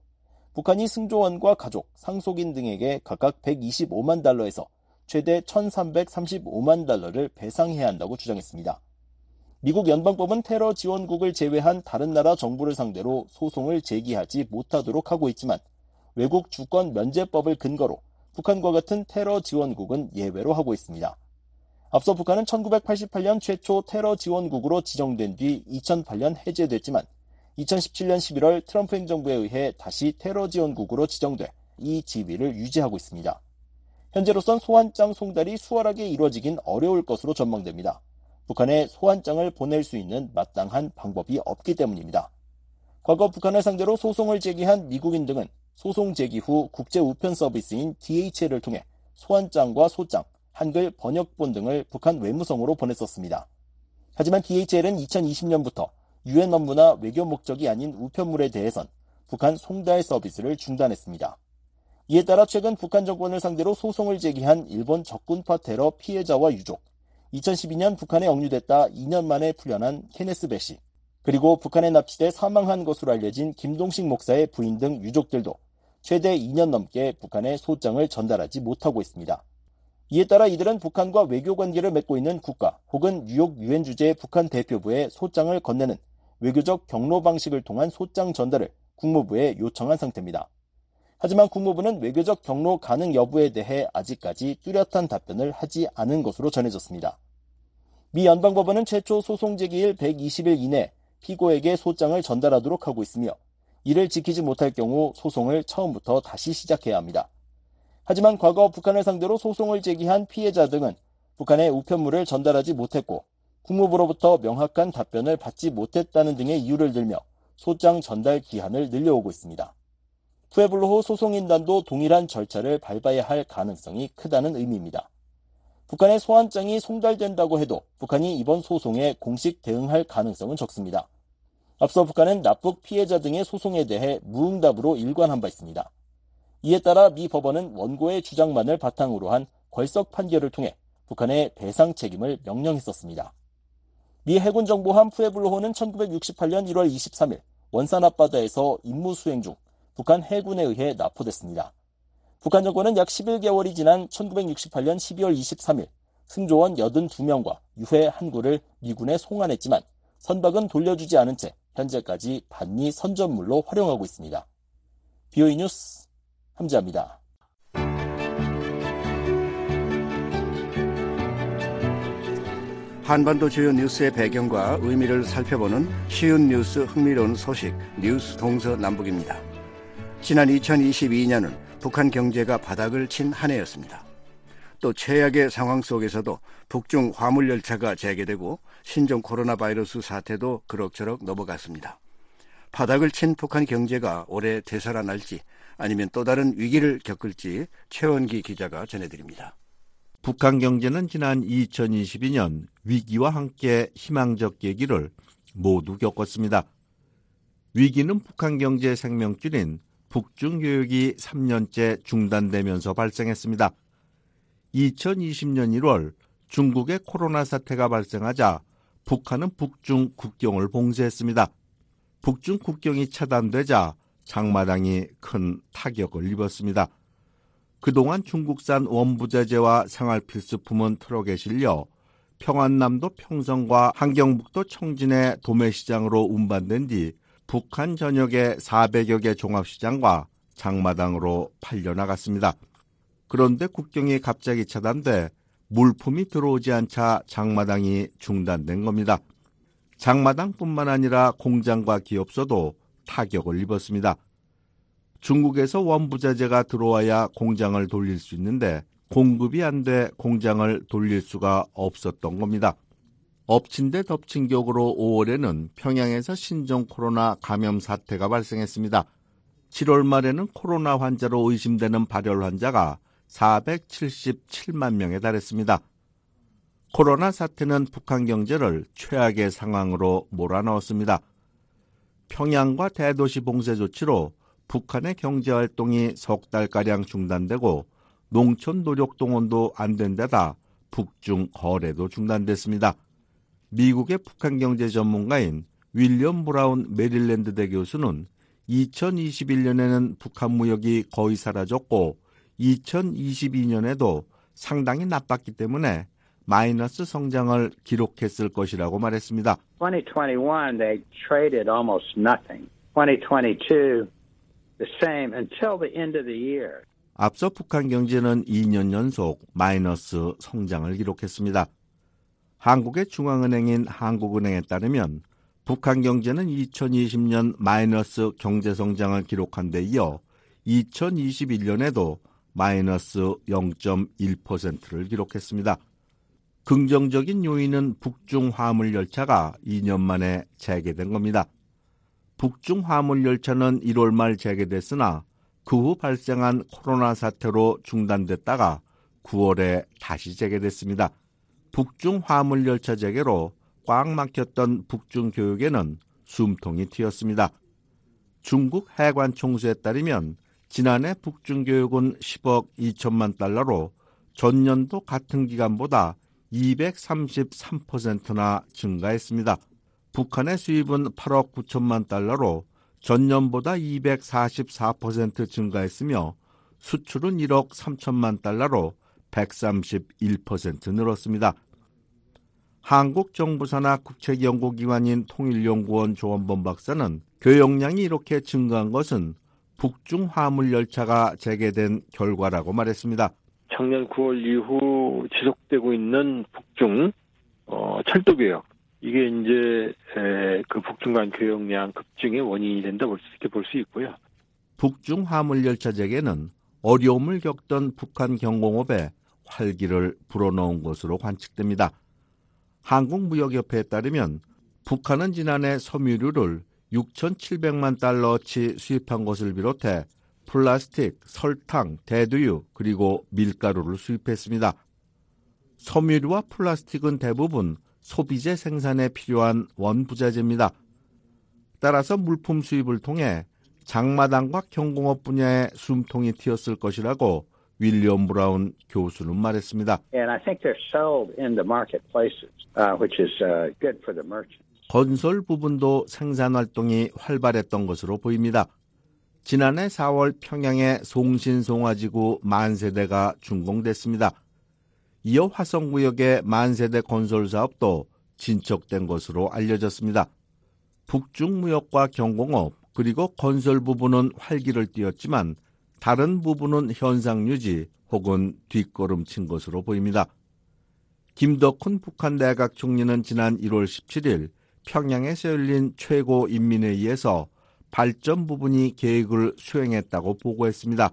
북한이 승조원과 가족, 상속인 등에게 각각 125만 달러에서 최대 1335만 달러를 배상해야 한다고 주장했습니다. 미국 연방법은 테러 지원국을 제외한 다른 나라 정부를 상대로 소송을 제기하지 못하도록 하고 있지만 외국 주권 면제법을 근거로 북한과 같은 테러 지원국은 예외로 하고 있습니다. 앞서 북한은 1988년 최초 테러 지원국으로 지정된 뒤 2008년 해제됐지만 2017년 11월 트럼프 행정부에 의해 다시 테러 지원국으로 지정돼 이 지위를 유지하고 있습니다. 현재로선 소환장 송달이 수월하게 이루어지긴 어려울 것으로 전망됩니다. 북한에 소환장을 보낼 수 있는 마땅한 방법이 없기 때문입니다. 과거 북한을 상대로 소송을 제기한 미국인 등은 소송 제기 후 국제 우편 서비스인 DHL을 통해 소환장과 소장, 한글 번역본 등을 북한 외무성으로 보냈었습니다. 하지만 DHL은 2020년부터 유엔 업무나 외교 목적이 아닌 우편물에 대해선 북한 송달 서비스를 중단했습니다. 이에 따라 최근 북한 정권을 상대로 소송을 제기한 일본 적군파 테러 피해자와 유족, 2012년 북한에 억류됐다 2년 만에 풀려난 케네스 베시, 그리고 북한에 납치돼 사망한 것으로 알려진 김동식 목사의 부인 등 유족들도 최대 2년 넘게 북한에 소장을 전달하지 못하고 있습니다. 이에 따라 이들은 북한과 외교 관계를 맺고 있는 국가 혹은 뉴욕 유엔 주재의 북한 대표부에 소장을 건네는 외교적 경로 방식을 통한 소장 전달을 국무부에 요청한 상태입니다. 하지만 국무부는 외교적 경로 가능 여부에 대해 아직까지 뚜렷한 답변을 하지 않은 것으로 전해졌습니다. 미 연방법원은 최초 소송 제기일 120일 이내 피고에게 소장을 전달하도록 하고 있으며 이를 지키지 못할 경우 소송을 처음부터 다시 시작해야 합니다. 하지만 과거 북한을 상대로 소송을 제기한 피해자 등은 북한에 우편물을 전달하지 못했고 국무부로부터 명확한 답변을 받지 못했다는 등의 이유를 들며 소장 전달 기한을 늘려오고 있습니다. 푸에블로호 소송인단도 동일한 절차를 밟아야 할 가능성이 크다는 의미입니다. 북한의 소환장이 송달된다고 해도 북한이 이번 소송에 공식 대응할 가능성은 적습니다. 앞서 북한은 납북 피해자 등의 소송에 대해 무응답으로 일관한 바 있습니다. 이에 따라 미 법원은 원고의 주장만을 바탕으로 한 궐석 판결을 통해 북한의 배상 책임을 명령했었습니다. 미 해군 정보함 푸에블로호는 1968년 1월 23일 원산 앞바다에서 임무 수행 중 북한 해군에 의해 납포됐습니다. 북한 정권은 약 11개월이 지난 1968년 12월 23일 승조원 82명과 유해 한 구를 미군에 송환했지만 선박은 돌려주지 않은 채 현재까지 반미 선전물로 활용하고 있습니다. 비오이 뉴스 함지합니다. 한반도 주요 뉴스의 배경과 의미를 살펴보는 쉬운 뉴스 흥미로운 소식 뉴스 동서 남북입니다. 지난 2022년은 북한 경제가 바닥을 친 한 해였습니다. 또 최악의 상황 속에서도 북중 화물 열차가 재개되고 신종 코로나 바이러스 사태도 그럭저럭 넘어갔습니다. 바닥을 친 북한 경제가 올해 되살아날지 아니면 또 다른 위기를 겪을지 최원기 기자가 전해드립니다. 북한 경제는 지난 2022년 위기와 함께 희망적 계기를 모두 겪었습니다. 위기는 북한 경제 생명줄인 북중 교육이 3년째 중단되면서 발생했습니다. 2020년 1월 중국의 코로나 사태가 발생하자 북한은 북중 국경을 봉쇄했습니다. 북중 국경이 차단되자 장마당이 큰 타격을 입었습니다. 그동안 중국산 원부재재와 생활필수품은 트럭에 실려 평안남도 평성과 한경북도 청진의 도매시장으로 운반된 뒤 북한 전역의 400여 개 종합시장과 장마당으로 팔려나갔습니다. 그런데 국경이 갑자기 차단돼 물품이 들어오지 않자 장마당이 중단된 겁니다. 장마당뿐만 아니라 공장과 기업소도 타격을 입었습니다. 중국에서 원부자재가 들어와야 공장을 돌릴 수 있는데 공급이 안 돼 공장을 돌릴 수가 없었던 겁니다. 엎친 데 덮친 격으로 5월에는 평양에서 신종 코로나 감염 사태가 발생했습니다. 7월 말에는 코로나 환자로 의심되는 발열 환자가 477만 명에 달했습니다. 코로나 사태는 북한 경제를 최악의 상황으로 몰아넣었습니다. 평양과 대도시 봉쇄 조치로 북한의 경제 활동이 석 달가량 중단되고 농촌 노력 동원도 안 된 데다 북중 거래도 중단됐습니다. 미국의 북한 경제 전문가인 윌리엄 브라운 메릴랜드 대 교수는 2021년에는 북한 무역이 거의 사라졌고 2022년에도 상당히 나빴기 때문에 마이너스 성장을 기록했을 것이라고 말했습니다. 2021 they traded almost nothing. 2022 the same until the end of the year. 앞서 북한 경제는 2년 연속 마이너스 성장을 기록했습니다. 한국의 중앙은행인 한국은행에 따르면 북한 경제는 2020년 마이너스 경제 성장을 기록한 데 이어 2021년에도 마이너스 0.1%를 기록했습니다. 긍정적인 요인은 북중 화물 열차가 2년 만에 재개된 겁니다. 북중 화물 열차는 1월 말 재개됐으나 그 후 발생한 코로나 사태로 중단됐다가 9월에 다시 재개됐습니다. 북중 화물 열차 재개로 꽉 막혔던 북중 교육에는 숨통이 튀었습니다. 중국 해관 총수에 따르면 지난해 북중 교육은 10억 2천만 달러로 전년도 같은 기간보다 233%나 증가했습니다. 북한의 수입은 8억 9천만 달러로 전년보다 244% 증가했으며 수출은 1억 3천만 달러로 131% 늘었습니다. 한국 정부 산하 국책 연구기관인 통일연구원 조원범 박사는 교역량이 이렇게 증가한 것은 북중 화물 열차가 재개된 결과라고 말했습니다. 작년 9월 이후 지속되고 있는 북중 어, 철도 교역 이게 이제 에, 그 북중 간 교역량 급증의 원인이 된다 볼 수, 이렇게 볼 수 있고요. 북중 화물 열차 재개는 어려움을 겪던 북한 경공업에 활기를 불어넣은 것으로 관측됩니다. 한국무역협회에 따르면 북한은 지난해 섬유류를 6,700만 달러치 수입한 것을 비롯해 플라스틱, 설탕, 대두유, 그리고 밀가루를 수입했습니다. 섬유류와 플라스틱은 대부분 소비재 생산에 필요한 원부자재입니다. 따라서 물품 수입을 통해 장마당과 경공업 분야에 숨통이 튀었을 것이라고 윌리엄 브라운 교수는 말했습니다. 건설 부분도 생산 활동이 활발했던 것으로 보입니다. 지난해 4월 평양의 송신송화지구 만세대가 준공됐습니다. 이어 화성구역의 만세대 건설 사업도 진척된 것으로 알려졌습니다. 북중 무역과 경공업 그리고 건설 부분은 활기를 띄었지만 다른 부분은 현상 유지 혹은 뒷걸음 친 것으로 보입니다. 김덕훈 북한 내각 총리는 지난 1월 17일 평양에서 열린 최고 인민회의에서 발전 부분이 계획을 수행했다고 보고했습니다.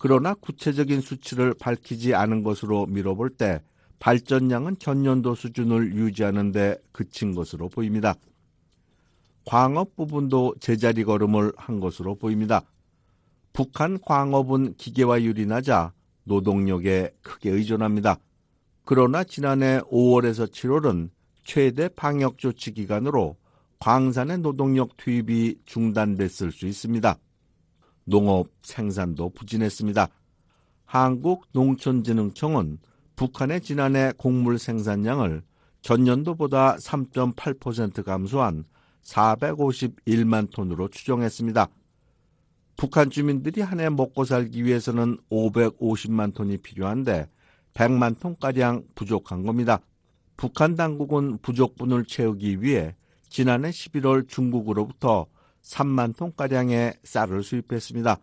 그러나 구체적인 수치를 밝히지 않은 것으로 미뤄볼 때 발전량은 전년도 수준을 유지하는 데 그친 것으로 보입니다. 광업 부분도 제자리 걸음을 한 것으로 보입니다. 북한 광업은 기계화율이 낮아 노동력에 크게 의존합니다. 그러나 지난해 5월에서 7월은 최대 방역 조치 기간으로 광산의 노동력 투입이 중단됐을 수 있습니다. 농업 생산도 부진했습니다. 한국농촌진흥청은 북한의 지난해 곡물 생산량을 전년도보다 3.8% 감소한 451만 톤으로 추정했습니다. 북한 주민들이 한 해 먹고 살기 위해서는 550만 톤이 필요한데 100만 톤가량 부족한 겁니다. 북한 당국은 부족분을 채우기 위해 지난해 11월 중국으로부터 3만 톤가량의 쌀을 수입했습니다.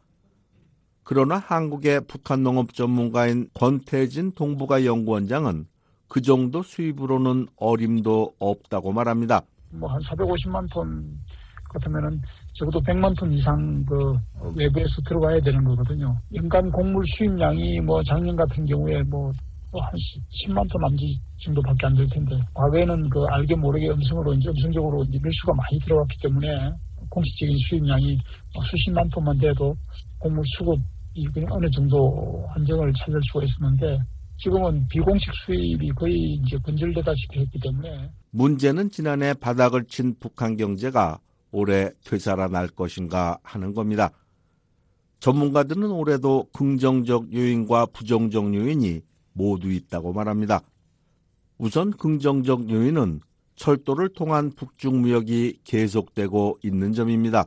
그러나 한국의 북한 농업 전문가인 권태진 동북아 연구원장은 그 정도 수입으로는 어림도 없다고 말합니다. 뭐 한 450만 톤 같으면은 적어도 100만 톤 이상 그 외부에서 들어가야 되는 거거든요. 연간 곡물 수입량이 뭐 작년 같은 경우에 뭐 한 10만 톤 남짓 정도밖에 안 될 텐데 과거에는 그 알게 모르게 음성으로 이제 음성적으로 이제 밀수가 많이 들어갔기 때문에 공식적인 수입량이 수십만 톤만 돼도 곡물 수급이 어느 정도 안정을 찾을 수가 있었는데 지금은 비공식 수입이 거의 이제 근절되다시피 했기 때문에 문제는 지난해 바닥을 친 북한 경제가 올해 되살아날 것인가 하는 겁니다. 전문가들은 올해도 긍정적 요인과 부정적 요인이 모두 있다고 말합니다. 우선 긍정적 요인은 철도를 통한 북중 무역이 계속되고 있는 점입니다.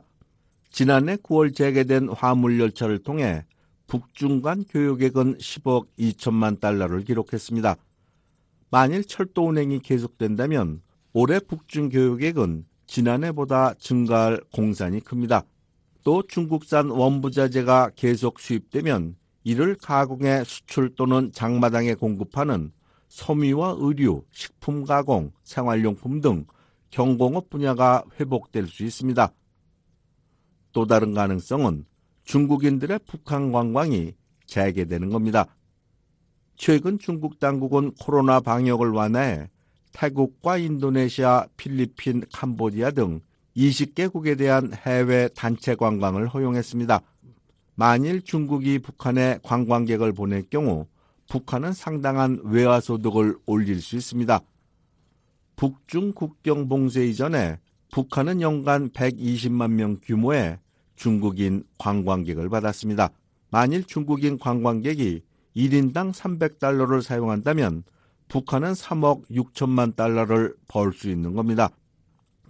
지난해 9월 재개된 화물열차를 통해 북중 간 교역액은 10억 2천만 달러를 기록했습니다. 만일 철도 운행이 계속된다면 올해 북중 교역액은 지난해보다 증가할 공산이 큽니다. 또 중국산 원부자재가 계속 수입되면 이를 가공해 수출 또는 장마당에 공급하는 섬유와 의류, 식품 가공, 생활용품 등 경공업 분야가 회복될 수 있습니다. 또 다른 가능성은 중국인들의 북한 관광이 재개되는 겁니다. 최근 중국 당국은 코로나 방역을 완화해 태국과 인도네시아, 필리핀, 캄보디아 등 20개국에 대한 해외 단체 관광을 허용했습니다. 만일 중국이 북한에 관광객을 보낼 경우 북한은 상당한 외화 소득을 올릴 수 있습니다. 북중 국경 봉쇄 이전에 북한은 연간 120만 명 규모의 중국인 관광객을 받았습니다. 만일 중국인 관광객이 1인당 300달러를 사용한다면 북한은 3억 6천만 달러를 벌 수 있는 겁니다.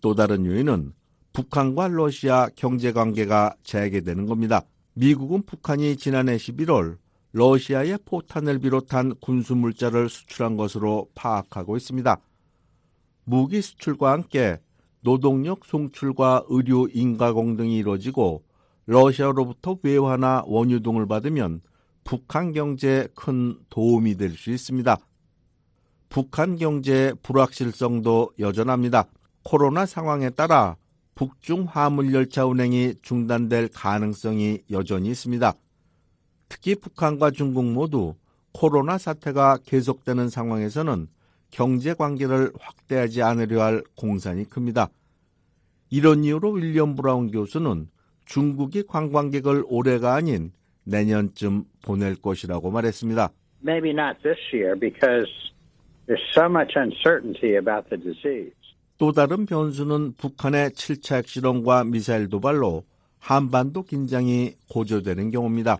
또 다른 요인은 북한과 러시아 경제 관계가 재개되는 겁니다. 미국은 북한이 지난해 11월 러시아에 포탄을 비롯한 군수 물자를 수출한 것으로 파악하고 있습니다. 무기 수출과 함께 노동력 송출과 의료 인가공 등이 이루어지고 러시아로부터 외화나 원유 등을 받으면 북한 경제에 큰 도움이 될 수 있습니다. 북한 경제의 불확실성도 여전합니다. 코로나 상황에 따라 북중 화물 열차 운행이 중단될 가능성이 여전히 있습니다. 특히 북한과 중국 모두 코로나 사태가 계속되는 상황에서는 경제 관계를 확대하지 않으려 할 공산이 큽니다. 이런 이유로 윌리엄 브라운 교수는 중국이 관광객을 올해가 아닌 내년쯤 보낼 것이라고 말했습니다. Maybe not this year because 또 다른 변수는 북한의 7차 핵실험과 미사일 도발로 한반도 긴장이 고조되는 경우입니다.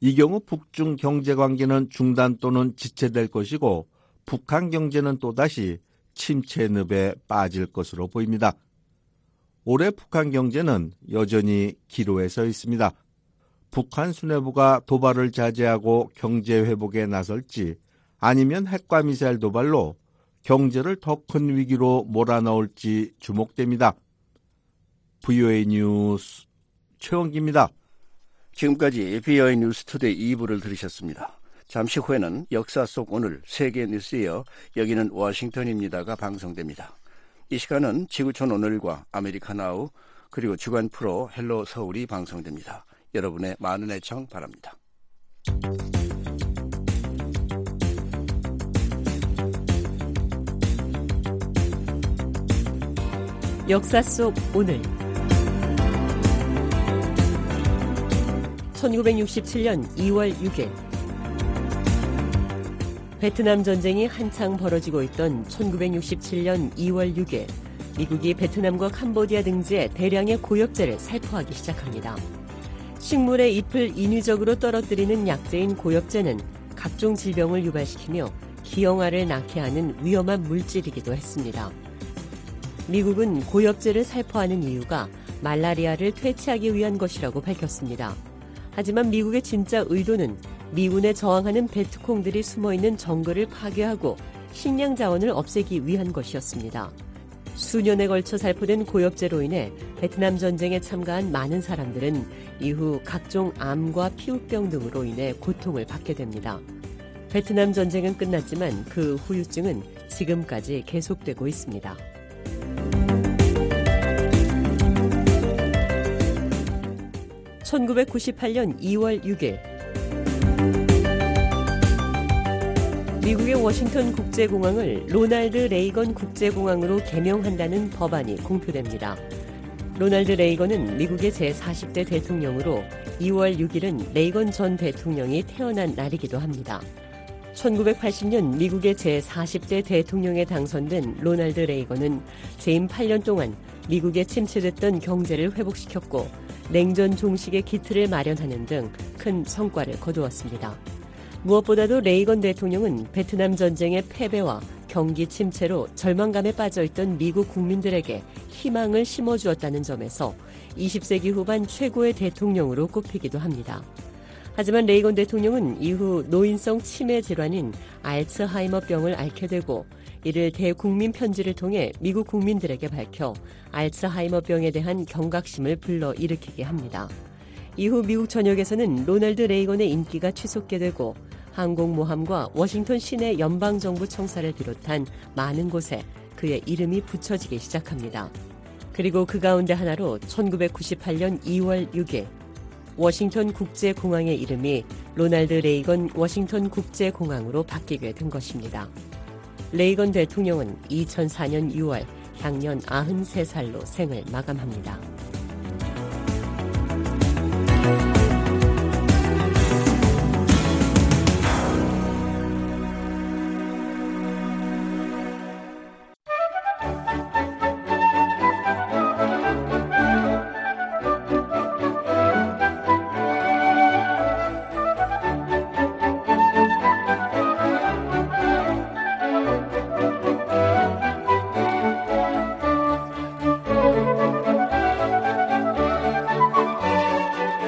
이 경우 북중 경제 관계는 중단 또는 지체될 것이고 북한 경제는 또다시 침체 늪에 빠질 것으로 보입니다. 올해 북한 경제는 여전히 기로에 서 있습니다. 북한 수뇌부가 도발을 자제하고 경제 회복에 나설지 아니면 핵과 미사일 도발로 경제를 더 큰 위기로 몰아넣을지 주목됩니다. VOA 뉴스 최원기입니다. 지금까지 VOA 뉴스 투데이 2부를 들으셨습니다. 잠시 후에는 역사 속 오늘 세계 뉴스에 이어 여기는 워싱턴입니다가 방송됩니다. 이 시간은 지구촌 오늘과 아메리카나우 그리고 주간 프로 헬로 서울이 방송됩니다. 여러분의 많은 애청 바랍니다. 역사 속 오늘 1967년 2월 6일 베트남 전쟁이 한창 벌어지고 있던 1967년 2월 6일 미국이 베트남과 캄보디아 등지에 대량의 고엽제를 살포하기 시작합니다. 식물의 잎을 인위적으로 떨어뜨리는 약재인 고엽제는 각종 질병을 유발시키며 기형아를 낳게 하는 위험한 물질이기도 했습니다. 미국은 고엽제를 살포하는 이유가 말라리아를 퇴치하기 위한 것이라고 밝혔습니다. 하지만 미국의 진짜 의도는 미군에 저항하는 베트콩들이 숨어있는 정글을 파괴하고 식량 자원을 없애기 위한 것이었습니다. 수년에 걸쳐 살포된 고엽제로 인해 베트남 전쟁에 참가한 많은 사람들은 이후 각종 암과 피부병 등으로 인해 고통을 받게 됩니다. 베트남 전쟁은 끝났지만 그 후유증은 지금까지 계속되고 있습니다. 1998년 2월 6일 미국의 워싱턴 국제공항을 로날드 레이건 국제공항으로 개명한다는 법안이 공표됩니다. 로날드 레이건은 미국의 제40대 대통령으로 2월 6일은 레이건 전 대통령이 태어난 날이기도 합니다. 1980년 미국의 제40대 대통령에 당선된 로날드 레이건은 재임 8년 동안 미국에 침체됐던 경제를 회복시켰고 냉전 종식의 기틀을 마련하는 등 큰 성과를 거두었습니다. 무엇보다도 레이건 대통령은 베트남 전쟁의 패배와 경기 침체로 절망감에 빠져있던 미국 국민들에게 희망을 심어주었다는 점에서 20세기 후반 최고의 대통령으로 꼽히기도 합니다. 하지만 레이건 대통령은 이후 노인성 치매 질환인 알츠하이머병을 앓게 되고 이를 대국민 편지를 통해 미국 국민들에게 밝혀 알츠하이머병에 대한 경각심을 불러 일으키게 합니다. 이후 미국 전역에서는 로널드 레이건의 인기가 치솟게 되고 항공모함과 워싱턴 시내 연방정부 청사를 비롯한 많은 곳에 그의 이름이 붙여지기 시작합니다. 그리고 그 가운데 하나로 1998년 2월 6일 워싱턴 국제공항의 이름이 로날드 레이건 워싱턴 국제공항으로 바뀌게 된 것입니다. 레이건 대통령은 2004년 6월 향년 93살로 생을 마감합니다.